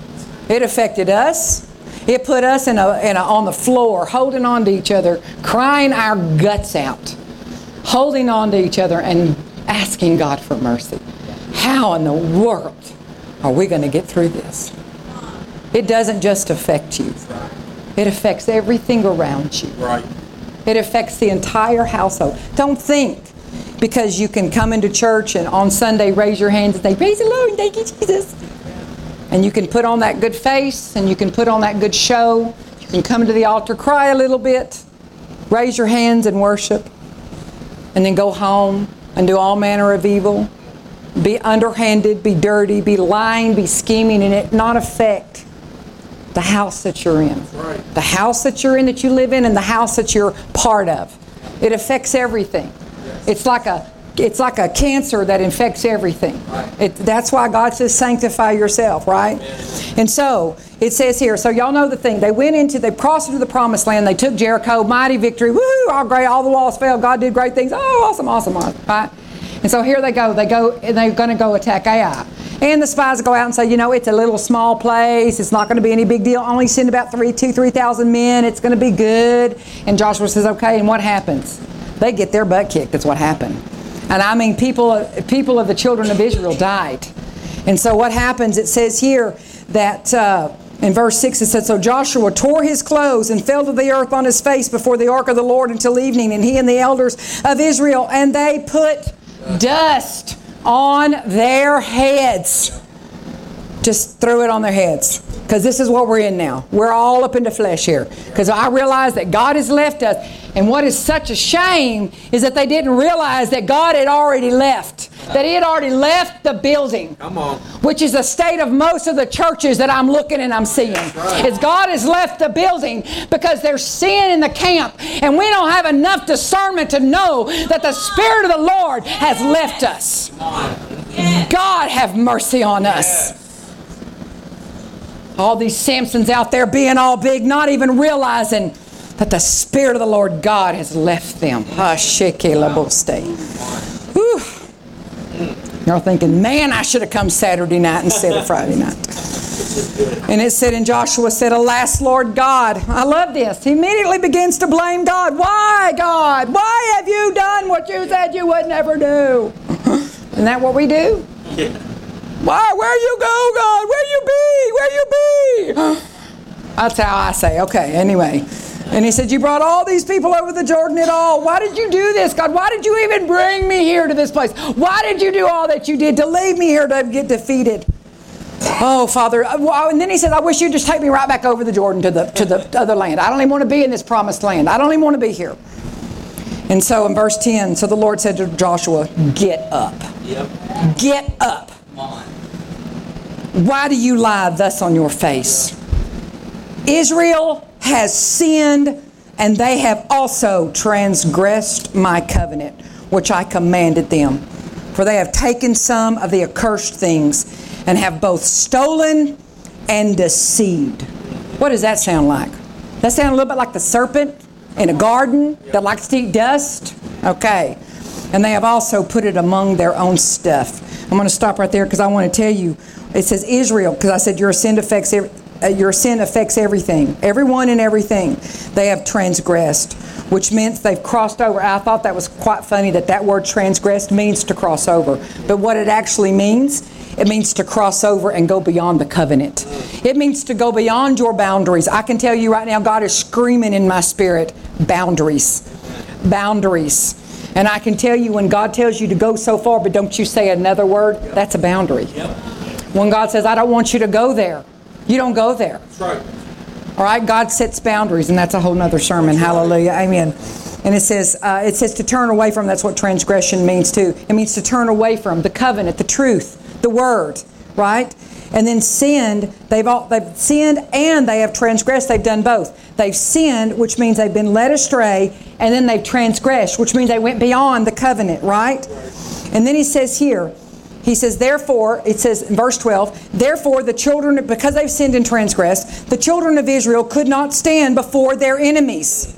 Speaker 4: It affected us. It put us in a, in a, on the floor, holding on to each other, crying our guts out, holding on to each other and asking God for mercy. How in the world are we going to get through this? It doesn't just affect you. It affects everything around you.
Speaker 3: Right.
Speaker 4: It affects the entire household. Don't think because you can come into church and on Sunday raise your hands and say, Praise the Lord, thank you, Jesus. And you can put on that good face and you can put on that good show. You can come to the altar, cry a little bit, raise your hands and worship, and then go home and do all manner of evil. Be underhanded, be dirty, be lying, be scheming, and it not affect the house that you're in.
Speaker 3: right.
Speaker 4: The house that you're in, that you live in, and the house that you're part of. It affects everything. It's like a it's like a cancer that infects everything. It, that's why God says sanctify yourself, right? And so it says here. So y'all know the thing. They went into, they crossed into the promised land. They took Jericho, mighty victory. Woo! All great. All the walls fell. God did great things. Oh, awesome, awesome, awesome. Right? And so here they go. They go and they're going to go attack Ai. And the spies go out and say, you know, it's a little small place. It's not going to be any big deal. Only send about three, two, three thousand men. It's going to be good. And Joshua says, okay. And what happens? They get their butt kicked. That's what happened. And I mean, people, people of the children of Israel died. And so what happens? It says here that uh, in verse 6 it says, So Joshua tore his clothes and fell to the earth on his face before the ark of the Lord until evening, and he and the elders of Israel, and they put dust on their heads. Just threw it on their heads. Because this is what we're in now. We're all up into flesh here. Because I realize that God has left us. And what is such a shame is that they didn't realize that God had already left. That He had already left the building.
Speaker 3: Come on.
Speaker 4: Which is the state of most of the churches that I'm looking and I'm seeing. Is God has left the building because there's sin in the camp. And we don't have enough discernment to know that the Spirit of the Lord has left us. God have mercy on us. All these Samsons out there being all big, not even realizing that the Spirit of the Lord God has left them. Whew. You're thinking, man, I should have come Saturday night instead of Friday night. And it said, and Joshua said, Alas, Lord God. I love this. He immediately begins to blame God. Why, God? Why have you done what you said you would never do? Isn't that what we do? Why? Where you go, God? Where you be? Where you be? That's how I say. Okay, anyway. And he said, You brought all these people over the Jordan at all. Why did you do this, God? Why did you even bring me here to this place? Why did you do all that you did to leave me here to get defeated? Oh, Father. uh, well, And then he said, I wish you'd just take me right back over the Jordan to the, to the other land. I don't even want to be in this promised land. I don't even want to be here. And so in verse 10, so the Lord said to Joshua, Get up.
Speaker 3: Yep.
Speaker 4: Get up. Why do you lie thus on your face? Israel has sinned, and they have also transgressed my covenant, which I commanded them. For they have taken some of the accursed things, and have both stolen and deceived. What does that sound like? That sound a little bit like the serpent in a garden that likes to eat dust? Okay. And they have also put it among their own stuff. I'm going to stop right there because I want to tell you. It says Israel because I said your sin affects every, uh, your sin affects everything, everyone and everything. They have transgressed, which means they've crossed over. I thought that was quite funny that that word transgressed means to cross over, but what it actually means, it means to cross over and go beyond the covenant. It means to go beyond your boundaries. I can tell you right now, God is screaming in my spirit, boundaries, boundaries. And I can tell you when God tells you to go so far, but don't you say another word, that's a boundary. Yep. When God says, I don't want you to go there, you don't go there.
Speaker 3: That's right.
Speaker 4: All right, God sets boundaries, and that's a whole nother sermon. Hallelujah, amen. And it says, uh, it says to turn away from. That's what transgression means too. It means to turn away from the covenant, the truth, the word, right? And then sinned. They've all they've sinned and they have transgressed. They've done both. They've sinned, which means they've been led astray, and then they've transgressed, which means they went beyond the covenant, right? And then he says here, he says, therefore, it says in verse 12, therefore the children, because they've sinned and transgressed, the children of Israel could not stand before their enemies.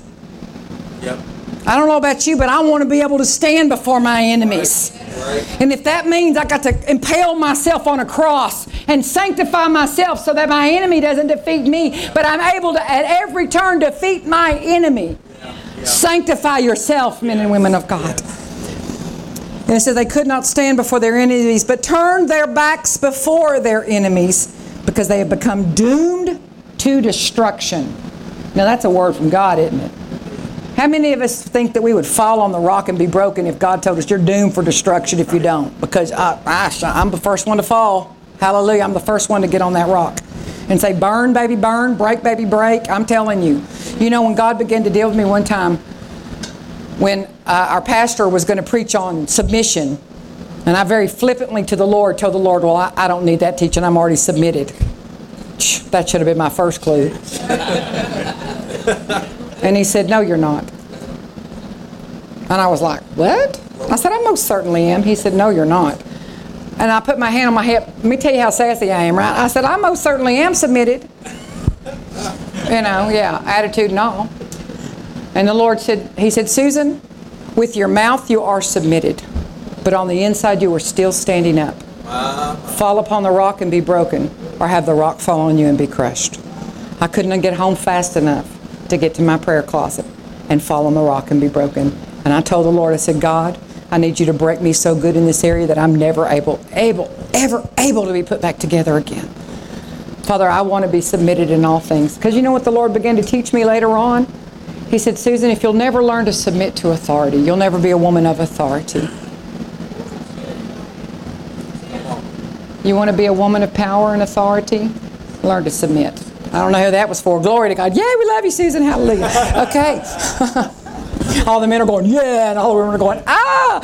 Speaker 3: Yep.
Speaker 4: I don't know about you, but I want to be able to stand before my enemies. And if that means I got to impale myself on a cross and sanctify myself so that my enemy doesn't defeat me, but I'm able to at every turn defeat my enemy. Sanctify yourself, men and women of God. And it they could not stand before their enemies, but turned their backs before their enemies because they have become doomed to destruction. Now that's a word from God, isn't it? How many of us think that we would fall on the rock and be broken if God told us you're doomed for destruction if you don't? Because I, I, I'm the first one to fall. Hallelujah. I'm the first one to get on that rock and say, Burn, baby, burn, break, baby, break. I'm telling you. You know, when God began to deal with me one time, when uh, our pastor was going to preach on submission, and I very flippantly to the Lord told the Lord, Well, I, I don't need that teaching. I'm already submitted. That should have been my first clue. And he said, No, you're not. And I was like, What? I said, I most certainly am. He said, No, you're not. And I put my hand on my hip. Let me tell you how sassy I am, right? I said, I most certainly am submitted. You know, yeah, attitude and all. And the Lord said, He said, Susan, with your mouth you are submitted, but on the inside you are still standing up. Fall upon the rock and be broken, or have the rock fall on you and be crushed. I couldn't get home fast enough to get to my prayer closet and fall on the rock and be broken. And I told the Lord, I said, God, I need you to break me so good in this area that I'm never able, able, ever able to be put back together again. Father, I want to be submitted in all things. Because you know what the Lord began to teach me later on? He said, Susan, if you'll never learn to submit to authority, you'll never be a woman of authority. You want to be a woman of power and authority? Learn to submit. I don't know who that was for. Glory to God. Yeah, we love you, Susan. Hallelujah. Okay. all the men are going, yeah, and all the women are going, ah.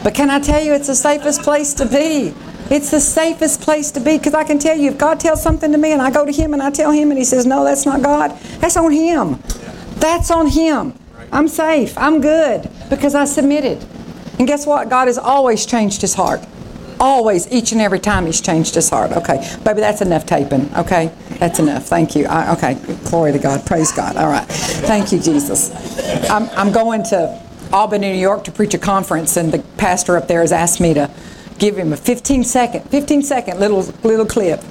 Speaker 4: but can I tell you, it's the safest place to be. It's the safest place to be because I can tell you, if God tells something to me and I go to Him and I tell Him and He says, no, that's not God, that's on Him. That's on Him. I'm safe. I'm good because I submitted. And guess what? God has always changed His heart. Always, each and every time He's changed His heart. Okay, baby, that's enough taping. Okay, that's enough. Thank you. I, okay, glory to God. Praise God. All right. Thank you, Jesus. I'm, I'm going to Albany, New York to preach a conference, and the pastor up there has asked me to give him a 15 second, 15 second little little clip.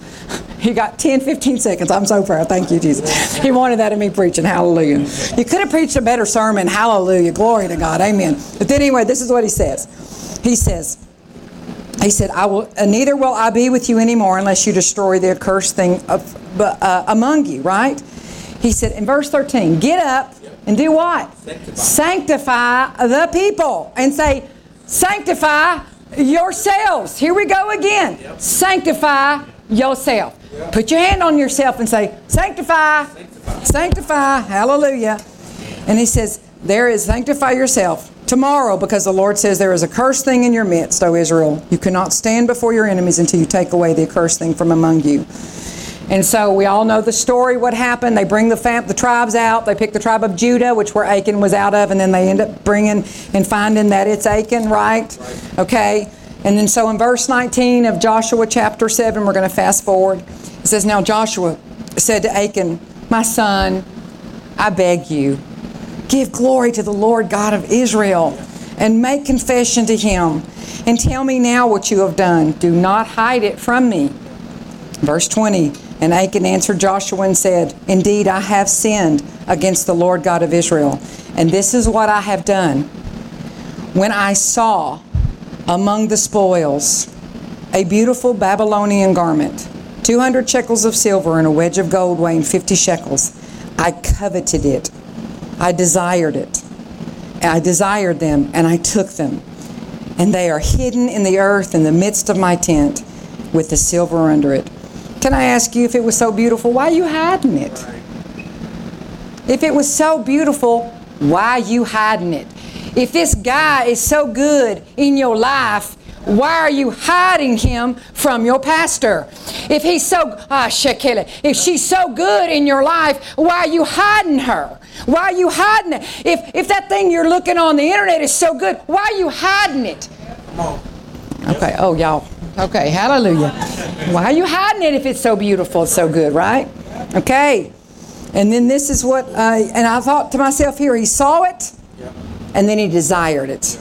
Speaker 4: He got 10, 15 seconds. I'm so proud. Thank you, Jesus. He wanted that of me preaching. Hallelujah. You could have preached a better sermon. Hallelujah. Glory to God. Amen. But then anyway, this is what he says. He says, he said, "I will. Uh, neither will I be with you anymore unless you destroy the accursed thing of, uh, among you." Right? He said in verse thirteen, "Get up and do what? Sanctify the people." And say, "Sanctify yourselves. Here we go again. Sanctify yourself. Put your hand on yourself and say, Sanctify. Sanctify. Hallelujah. And he says, There is sanctify yourself tomorrow because the Lord says there is a cursed thing in your midst, O Israel. You cannot stand before your enemies until you take away the accursed thing from among you. And so we all know the story. What happened? They bring the fam- the tribes out. They pick the tribe of Judah, which where Achan was out of, and then they end up bringing and finding that it's Achan, right? Okay. And then so in verse 19 of Joshua chapter 7, we're going to fast forward. It says, Now Joshua said to Achan, My son, I beg you, give glory to the Lord God of Israel and make confession to him and tell me now what you have done. Do not hide it from me. Verse 20 And Achan answered Joshua and said, Indeed, I have sinned against the Lord God of Israel, and this is what I have done. When I saw among the spoils a beautiful Babylonian garment, 200 shekels of silver and a wedge of gold weighing 50 shekels, I coveted it. I desired it. I desired them, and I took them. And they are hidden in the earth in the midst of my tent with the silver under it. Can I ask you if it was so beautiful, why you hiding it? If it was so beautiful, why you hiding it? If this guy is so good in your life, why are you hiding him from your pastor? If he's so ah shekele, if she's so good in your life, why are you hiding her? Why are you hiding it? If if that thing you're looking on the internet is so good, why are you hiding it? Okay, oh y'all. Okay, hallelujah. Why are you hiding it if it's so beautiful, so good, right? Okay. And then this is what, uh, and I thought to myself here, he saw it and then he desired it.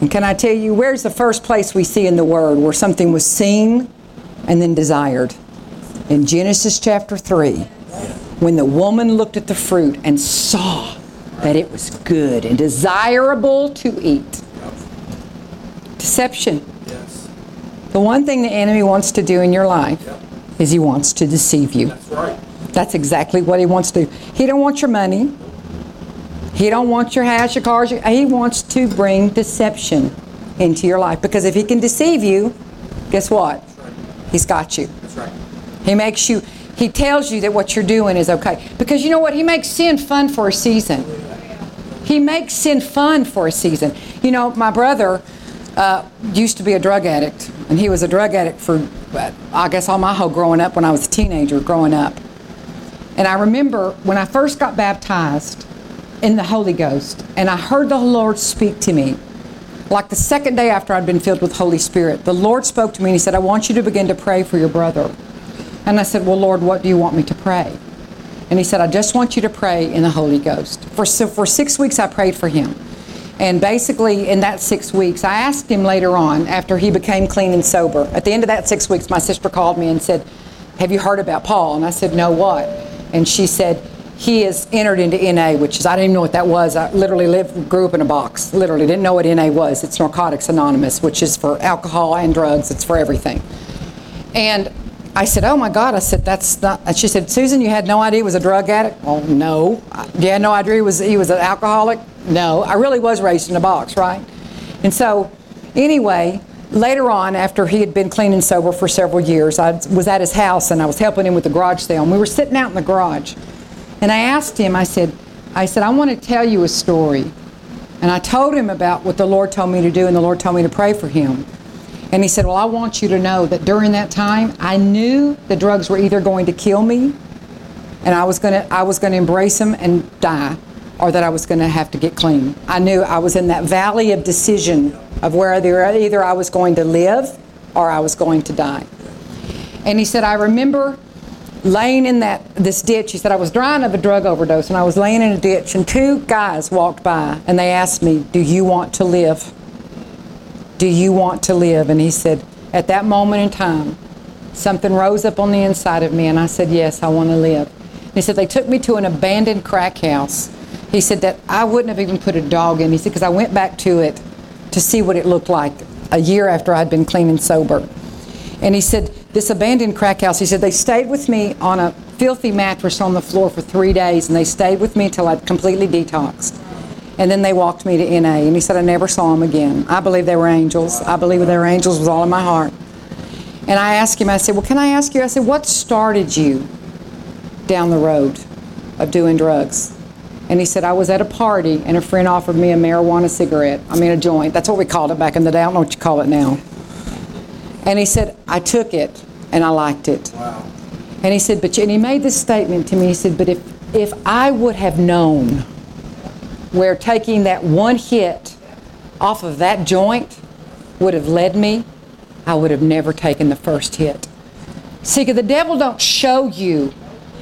Speaker 4: And can I tell you, where's the first place we see in the Word where something was seen and then desired? In Genesis chapter 3, when the woman looked at the fruit and saw that it was good and desirable to eat. Deception.
Speaker 3: Yes.
Speaker 4: The one thing the enemy wants to do in your life is he wants to deceive you.
Speaker 3: That's right.
Speaker 4: That's exactly what he wants to do. He don't want your money. He don't want your house, your cars. Your, he wants to bring deception into your life because if he can deceive you, guess what? He's got you.
Speaker 3: That's right.
Speaker 4: He makes you. He tells you that what you're doing is okay because you know what? He makes sin fun for a season. He makes sin fun for a season. You know, my brother uh, used to be a drug addict, and he was a drug addict for, uh, I guess, all my whole growing up when I was a teenager growing up. And I remember when I first got baptized in the Holy Ghost, and I heard the Lord speak to me. Like the second day after I'd been filled with Holy Spirit, the Lord spoke to me and He said, I want you to begin to pray for your brother. And I said, Well, Lord, what do you want me to pray? And He said, I just want you to pray in the Holy Ghost. For, so for six weeks, I prayed for him. And basically, in that six weeks, I asked him later on, after he became clean and sober. At the end of that six weeks, my sister called me and said, Have you heard about Paul? And I said, No, what? And she said, He is entered into NA, which is, I didn't even know what that was. I literally lived, grew up in a box. Literally didn't know what NA was. It's Narcotics Anonymous, which is for alcohol and drugs, it's for everything. And I said, "Oh my God!" I said, "That's not." And she said, "Susan, you had no idea he was a drug addict." Oh no, I- you had no idea he was he was an alcoholic. No, I really was raised in a box, right? And so, anyway, later on, after he had been clean and sober for several years, I was at his house and I was helping him with the garage sale. And we were sitting out in the garage, and I asked him. I said, "I said I want to tell you a story." And I told him about what the Lord told me to do, and the Lord told me to pray for him. And he said, Well, I want you to know that during that time, I knew the drugs were either going to kill me and I was going to I was going to embrace them and die or that I was going to have to get clean. I knew I was in that valley of decision of where either, either I was going to live or I was going to die. And he said, I remember laying in that this ditch. He said, I was dying of a drug overdose and I was laying in a ditch and two guys walked by and they asked me, Do you want to live? Do you want to live? And he said, At that moment in time, something rose up on the inside of me, and I said, Yes, I want to live. And he said, They took me to an abandoned crack house. He said that I wouldn't have even put a dog in. He said, Because I went back to it to see what it looked like a year after I'd been clean and sober. And he said, This abandoned crack house, he said, they stayed with me on a filthy mattress on the floor for three days, and they stayed with me until I'd completely detoxed. And then they walked me to NA. And he said, I never saw them again. I believe they were angels. I believe they were angels with all of my heart. And I asked him, I said, Well, can I ask you? I said, What started you down the road of doing drugs? And he said, I was at a party and a friend offered me a marijuana cigarette. I mean, a joint. That's what we called it back in the day. I don't know what you call it now. And he said, I took it and I liked it. And he said, but, and he made this statement to me. He said, but if, if I would have known where taking that one hit off of that joint would have led me, I would have never taken the first hit. See, the devil don't show you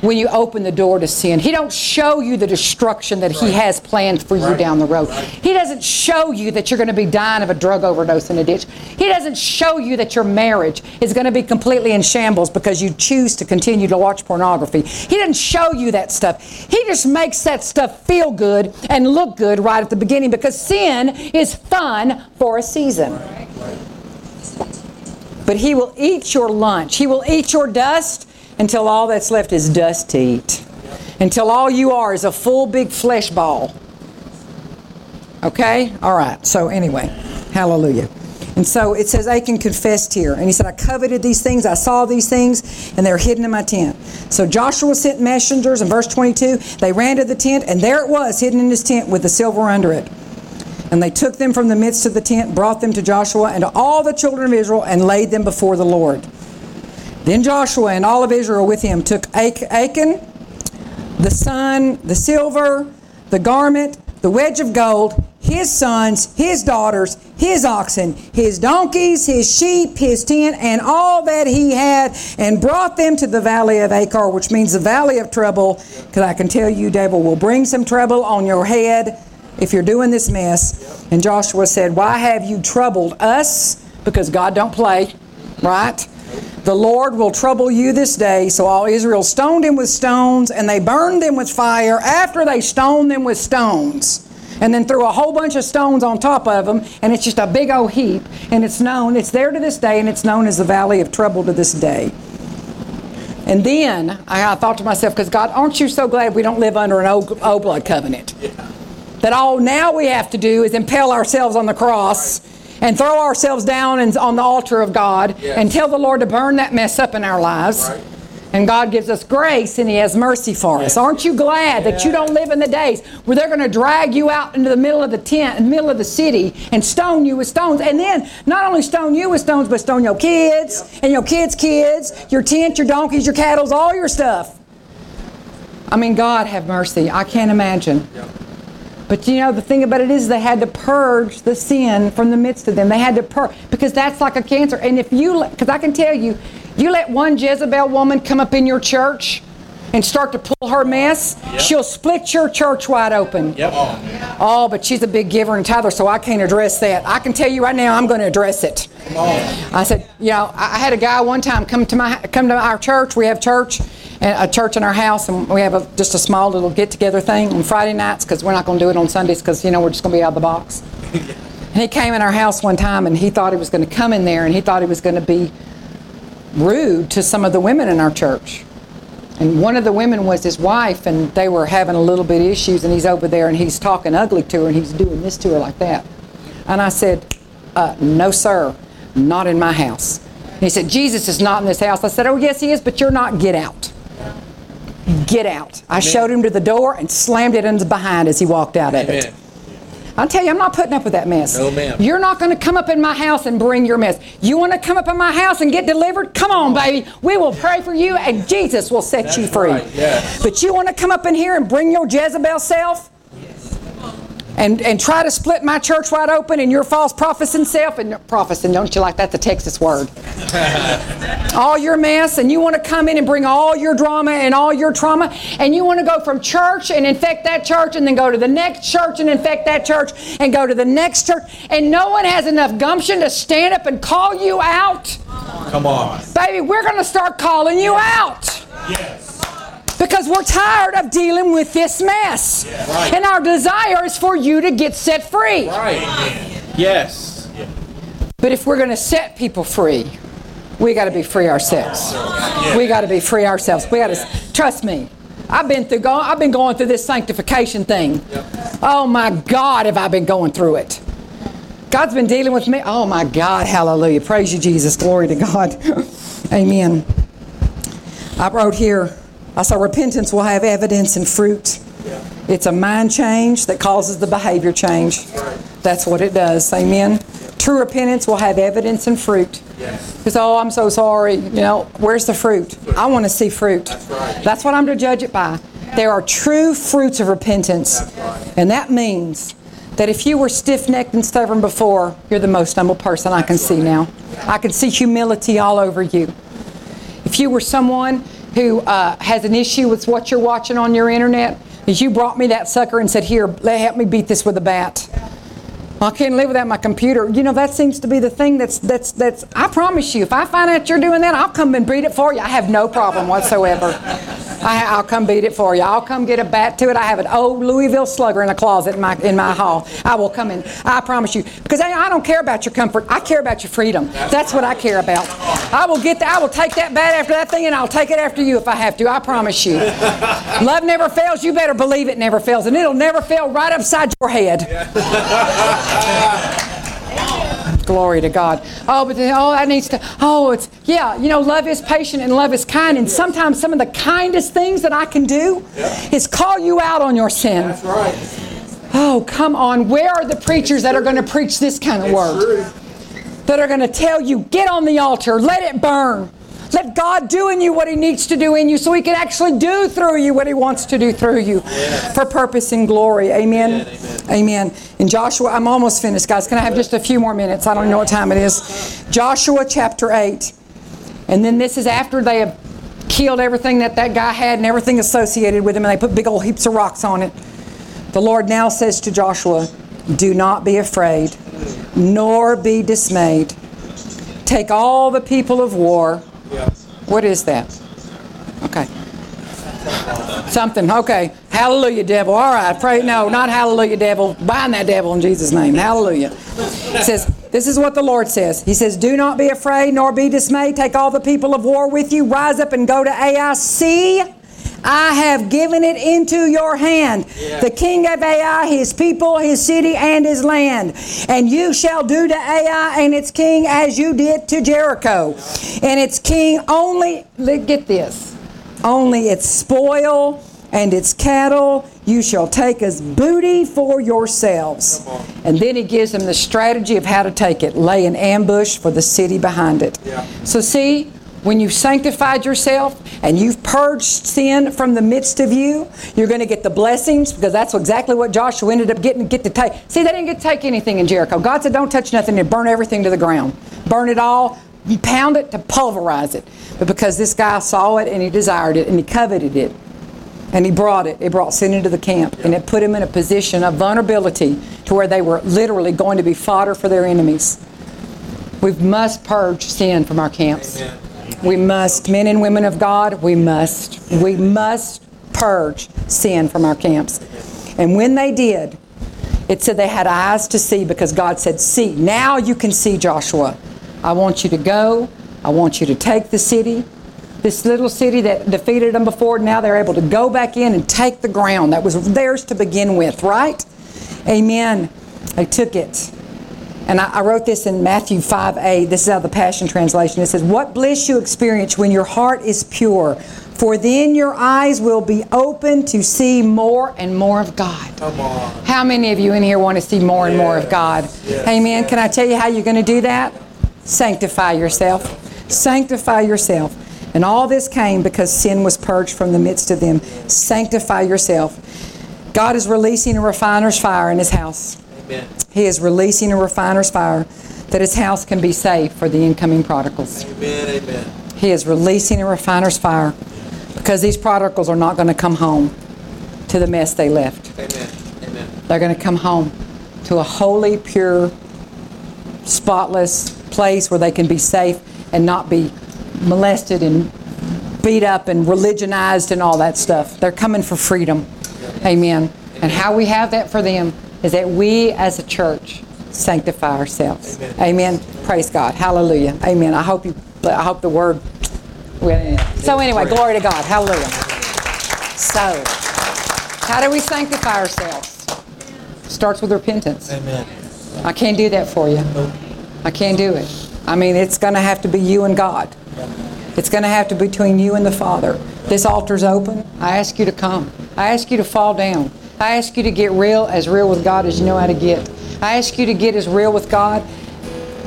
Speaker 4: when you open the door to sin. He don't show you the destruction that he has planned for you down the road. He doesn't show you that you're going to be dying of a drug overdose in a ditch. He doesn't show you that your marriage is going to be completely in shambles because you choose to continue to watch pornography. He doesn't show you that stuff. He just makes that stuff feel good and look good right at the beginning because sin is fun for a season. But he will eat your lunch. He will eat your dust until all that's left is dust to eat. Until all you are is a full big flesh ball. Okay? All right. So, anyway, hallelujah. And so it says Achan confessed here. And he said, I coveted these things, I saw these things, and they're hidden in my tent. So Joshua sent messengers in verse 22. They ran to the tent, and there it was, hidden in his tent with the silver under it. And they took them from the midst of the tent, brought them to Joshua and to all the children of Israel, and laid them before the Lord. Then Joshua and all of Israel with him took Achan, the son, the silver, the garment, the wedge of gold, his sons, his daughters, his oxen, his donkeys, his sheep, his tent, and all that he had, and brought them to the valley of Achor, which means the valley of trouble, because I can tell you, devil will bring some trouble on your head if you're doing this mess. And Joshua said, Why have you troubled us? Because God don't play, right? The Lord will trouble you this day. So all Israel stoned him with stones, and they burned them with fire after they stoned them with stones. And then threw a whole bunch of stones on top of them, and it's just a big old heap. And it's known, it's there to this day, and it's known as the Valley of Trouble to this day. And then I, thought to myself, because God, aren't you so glad we don't live under an old, old blood covenant? That all now we have to do is impale ourselves on the cross and throw ourselves down and, on the altar of God and tell the Lord to burn that mess up in our lives. And God gives us grace and He has mercy for us. Aren't you glad that you don't live in the days where they're going to drag you out into the middle of the tent, in the middle of the city, and stone you with stones? And then not only stone you with stones, but stone your kids and your kids' kids, your tent, your donkeys, your cattle, all your stuff. I mean, God have mercy. I can't imagine. But you know, the thing about it is they had to purge the sin from the midst of them. They had to purge, because that's like a cancer. And if you, because I can tell you, you let one Jezebel woman come up in your church and start to pull her mess, she'll split your church wide open. Yep. Oh, but she's a big giver and tither, so I can't address that. I can tell you right now, I'm going to address it. I said, you know, I I had a guy one time come to my come to our church. We have church, and a church in our house, and we have a, just a small little get together thing on Friday nights because we're not going to do it on Sundays because you know we're just going to be out of the box. And he came in our house one time, and he thought he was going to come in there, and he thought he was going to be rude to some of the women in our church. And one of the women was his wife, and they were having a little bit of issues, and he's over there and he's talking ugly to her, and he's doing this to her like that. And I said, uh, No, sir, not in my house. And he said, Jesus is not in this house. I said, Oh, yes, he is, but you're not. Get out. Get out. I showed him to the door and slammed it in the behind as he walked out of it. I'll tell you, I'm not putting up with that mess.
Speaker 3: No, ma'am.
Speaker 4: You're not going to come up in my house and bring your mess. You want to come up in my house and get delivered? Come on, baby. We will pray for you and Jesus will set you free.
Speaker 3: right, yes.
Speaker 4: But you want to come up in here and bring your Jezebel self? And, and try to split my church wide open and your false prophesying self and prophesying, don't you like that? The Texas word. all your mess, and you want to come in and bring all your drama and all your trauma, and you want to go from church and infect that church, and then go to the next church and infect that church, and go to the next church, and no one has enough gumption to stand up and call you out.
Speaker 3: Come on.
Speaker 4: Baby, we're going to start calling you out. Because we're tired of dealing with this mess. And our desire is for you to get set free.
Speaker 3: Right. Yes.
Speaker 4: But if we're going to set people free, we got to be free ourselves. We got to be free ourselves. We got to trust me. I've been through. Go, I've been going through this sanctification thing Oh my God, have I been going through it? God's been dealing with me. Oh my God, hallelujah. Praise you, Jesus. Glory to God. Amen. I wrote here, I saw repentance will have evidence and fruit. It's a mind change that causes the behavior change. That's what it does. Amen. True repentance will have evidence and fruit. Because, oh, I'm so sorry. You know, where's the fruit? I want to see fruit. That's what I'm to judge it by. There are true fruits of repentance. And that means that if you were stiff necked and stubborn before, you're the most humble person I can see now. I can see humility all over you. If you were someone who uh, has an issue with what you're watching on your internet, if you brought me that sucker and said, Here, let, help me beat this with a bat. I can't live without my computer. You know, that seems to be the thing that's, that's, that's, I promise you, if I find out you're doing that, I'll come and beat it for you. I have no problem whatsoever. I, I'll come beat it for you. I'll come get a bat to it. I have an old Louisville slugger in a closet in my, in my hall. I will come in. I promise you. Because I, I don't care about your comfort. I care about your freedom. That's what I care about. I will get that. I will take that bat after that thing and I'll take it after you if I have to. I promise you. Love never fails. You better believe it never fails. And it'll never fail right upside your head. Glory to God. Oh, but then, oh, that needs to. Oh, it's yeah. You know, love is patient and love is kind. And sometimes some of the kindest things that I can do is call you out on your sin.
Speaker 3: That's right.
Speaker 4: Oh, come on. Where are the preachers that are going to preach this kind of word?
Speaker 3: True.
Speaker 4: That are going to tell you, get on the altar, let it burn. Let God do in you what He needs to do in you so He can actually do through you what He wants to do through you for purpose and glory. Amen. Amen. In Joshua, I'm almost finished, guys. Can I have just a few more minutes? I don't know what time it is. Joshua chapter 8. And then this is after they have killed everything that that guy had and everything associated with him, and they put big old heaps of rocks on it. The Lord now says to Joshua, Do not be afraid, nor be dismayed. Take all the people of war. What is that? Okay. Something. Okay. Hallelujah, devil. All right. Pray. No, not hallelujah, devil. Bind that devil in Jesus' name. Hallelujah. It says, This is what the Lord says. He says, Do not be afraid nor be dismayed. Take all the people of war with you. Rise up and go to Ai. See, I have given it into your hand. The king of Ai, his people, his city, and his land. And you shall do to Ai and its king as you did to Jericho. And its king only, get this, only its spoil and its cattle you shall take as booty for yourselves. And then he gives them the strategy of how to take it lay an ambush for the city behind it. So, see, when you've sanctified yourself and you've purged sin from the midst of you, you're going to get the blessings because that's exactly what Joshua ended up getting get to take. See, they didn't get to take anything in Jericho. God said, "Don't touch nothing and burn everything to the ground. Burn it all. You pound it to pulverize it." But because this guy saw it and he desired it and he coveted it, and he brought it. It brought sin into the camp, and it put him in a position of vulnerability to where they were literally going to be fodder for their enemies. We must purge sin from our camps. We must, men and women of God, we must. We must purge sin from our camps. And when they did, it said they had eyes to see because God said, See, now you can see Joshua. I want you to go. I want you to take the city. This little city that defeated them before, now they're able to go back in and take the ground that was theirs to begin with, right? Amen. They took it. And I, I wrote this in Matthew 5 8. This is out of the Passion Translation. It says, What bliss you experience when your heart is pure, for then your eyes will be open to see more and more of God.
Speaker 3: Come on.
Speaker 4: How many of you in here want to see more and more of God? Amen. Can I tell you how you're going to do that? Sanctify yourself. Sanctify yourself. And all this came because sin was purged from the midst of them. Sanctify yourself. God is releasing a refiner's fire in his house.
Speaker 3: Amen.
Speaker 4: He is releasing a refiner's fire that his house can be saved for the incoming prodigals.
Speaker 3: Amen. Amen.
Speaker 4: He is releasing a refiner's fire because these prodigals are not going to come home to the mess they left.
Speaker 3: Amen. Amen.
Speaker 4: They're going to come home to a holy, pure, spotless place where they can be safe and not be molested and beat up and religionized and all that stuff. They're coming for freedom. Amen. And how we have that for them is that we as a church sanctify ourselves. Amen. Praise God. Hallelujah. Amen. I hope you I hope the word so anyway, glory to God. Hallelujah. So, how do we sanctify ourselves? Starts with repentance.
Speaker 1: Amen.
Speaker 4: I can't do that for you. I can't do it. I mean, it's going to have to be you and God. It's going to have to be between you and the Father. This altar's open. I ask you to come. I ask you to fall down. I ask you to get real, as real with God as you know how to get. I ask you to get as real with God.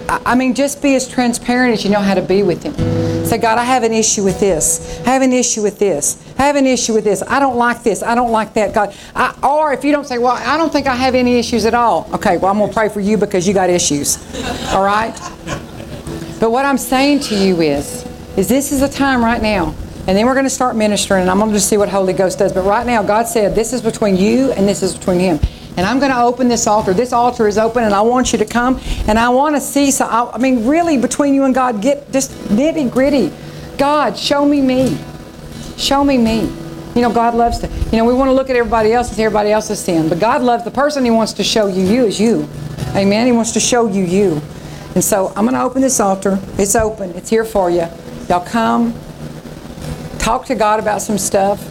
Speaker 4: I mean, just be as transparent as you know how to be with Him. Say, God, I have an issue with this. I have an issue with this. I have an issue with this. I don't like this. I don't like that. God. I, or if you don't say, well, I don't think I have any issues at all. Okay, well, I'm going to pray for you because you got issues. All right? But what I'm saying to you is, is this is a time right now. And then we're going to start ministering, and I'm going to just see what Holy Ghost does. But right now, God said, this is between you and this is between Him. And I'm going to open this altar. This altar is open, and I want you to come. And I want to see, so I, I mean, really, between you and God, get just nitty gritty. God, show me me. Show me me. You know, God loves to, you know, we want to look at everybody else and see everybody else's sin. But God loves the person He wants to show you, you is you. Amen. He wants to show you you. And so I'm going to open this altar. It's open, it's here for you. Y'all come, talk to God about some stuff.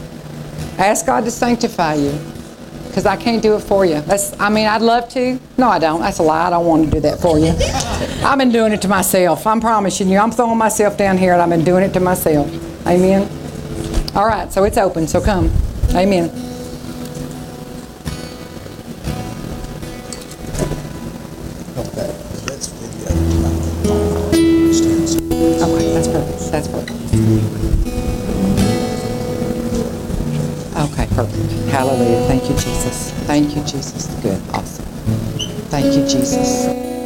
Speaker 4: Ask God to sanctify you because I can't do it for you. That's, I mean, I'd love to. No, I don't. That's a lie. I don't want to do that for you. I've been doing it to myself. I'm promising you. I'm throwing myself down here and I've been doing it to myself. Amen. All right, so it's open. So come. Amen. Okay, that's perfect. That's perfect. Perfect. Hallelujah. Thank you, Jesus. Thank you, Jesus. Good. Awesome. Thank you, Jesus.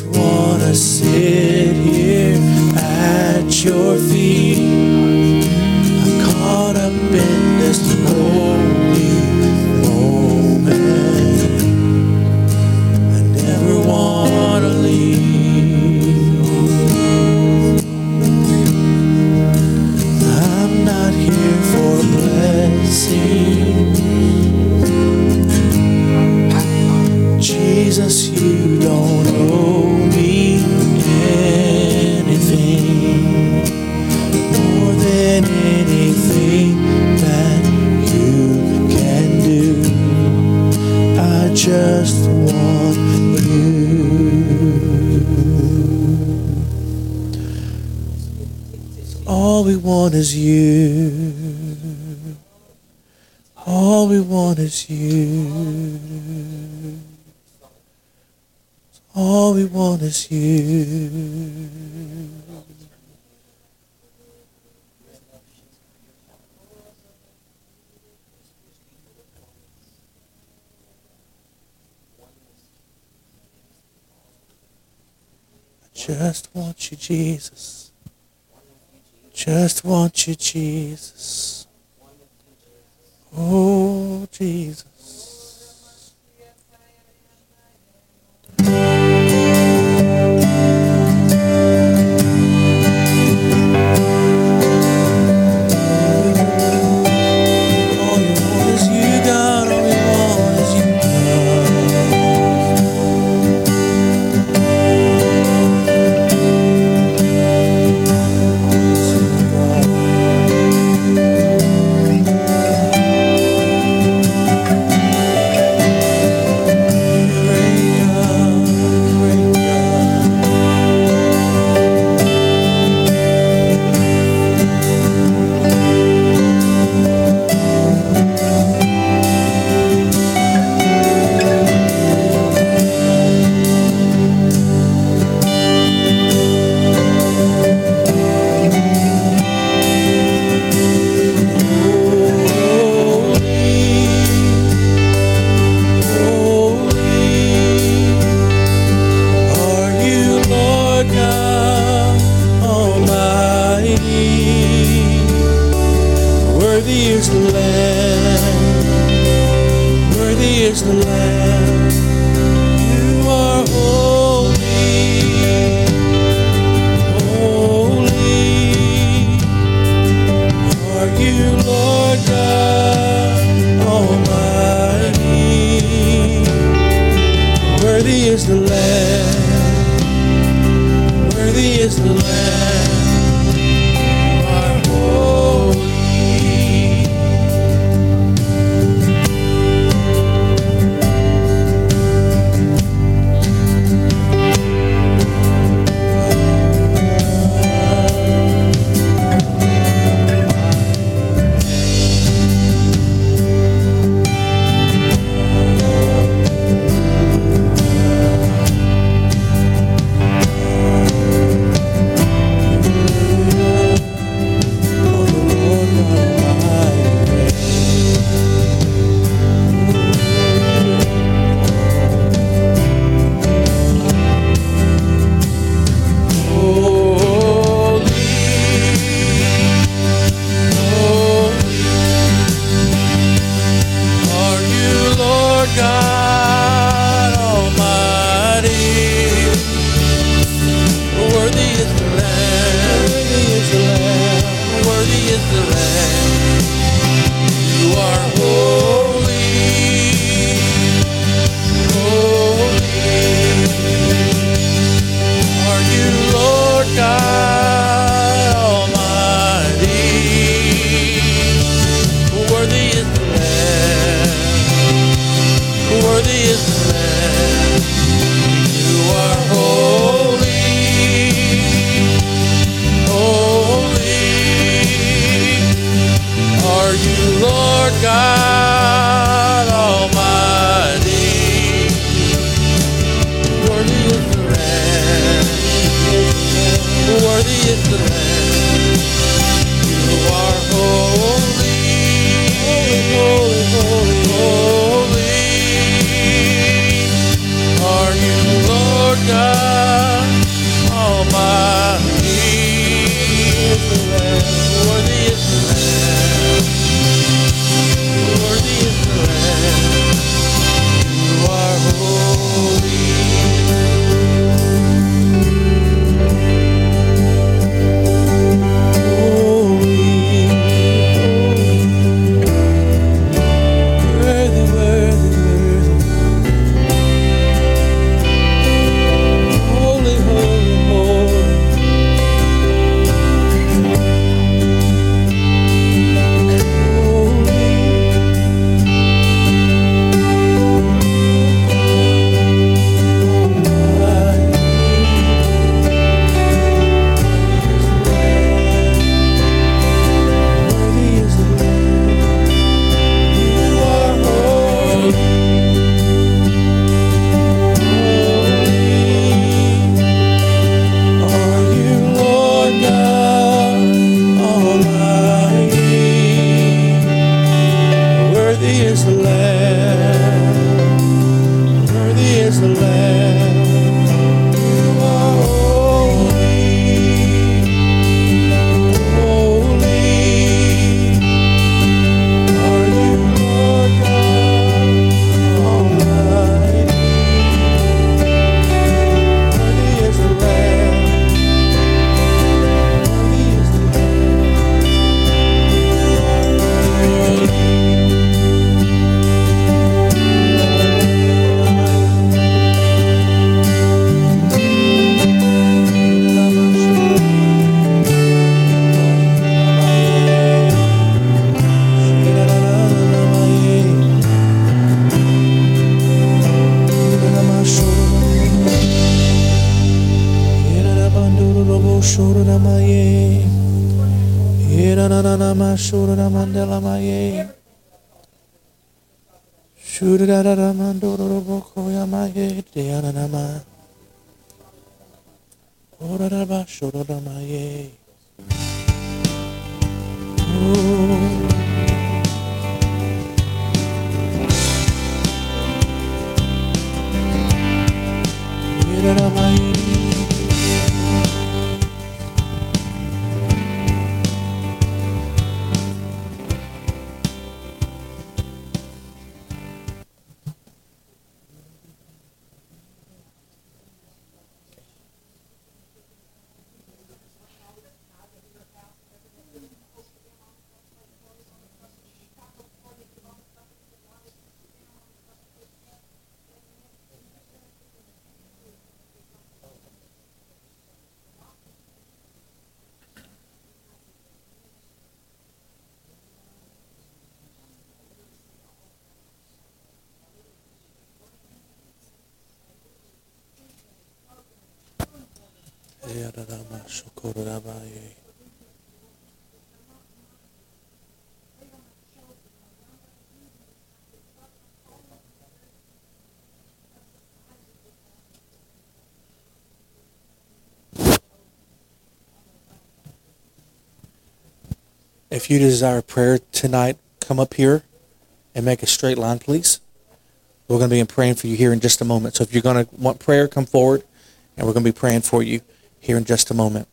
Speaker 3: want you, Jesus. Just want you, Jesus. Oh, Jesus.
Speaker 1: If you desire prayer tonight, come up here and make a straight line, please. We're going to be praying for you here in just a moment. So if you're going to want prayer, come forward, and we're going to be praying for you here in just a moment.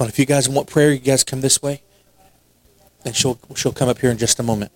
Speaker 1: On, if you guys want prayer, you guys come this way, and she'll she'll come up here in just a moment.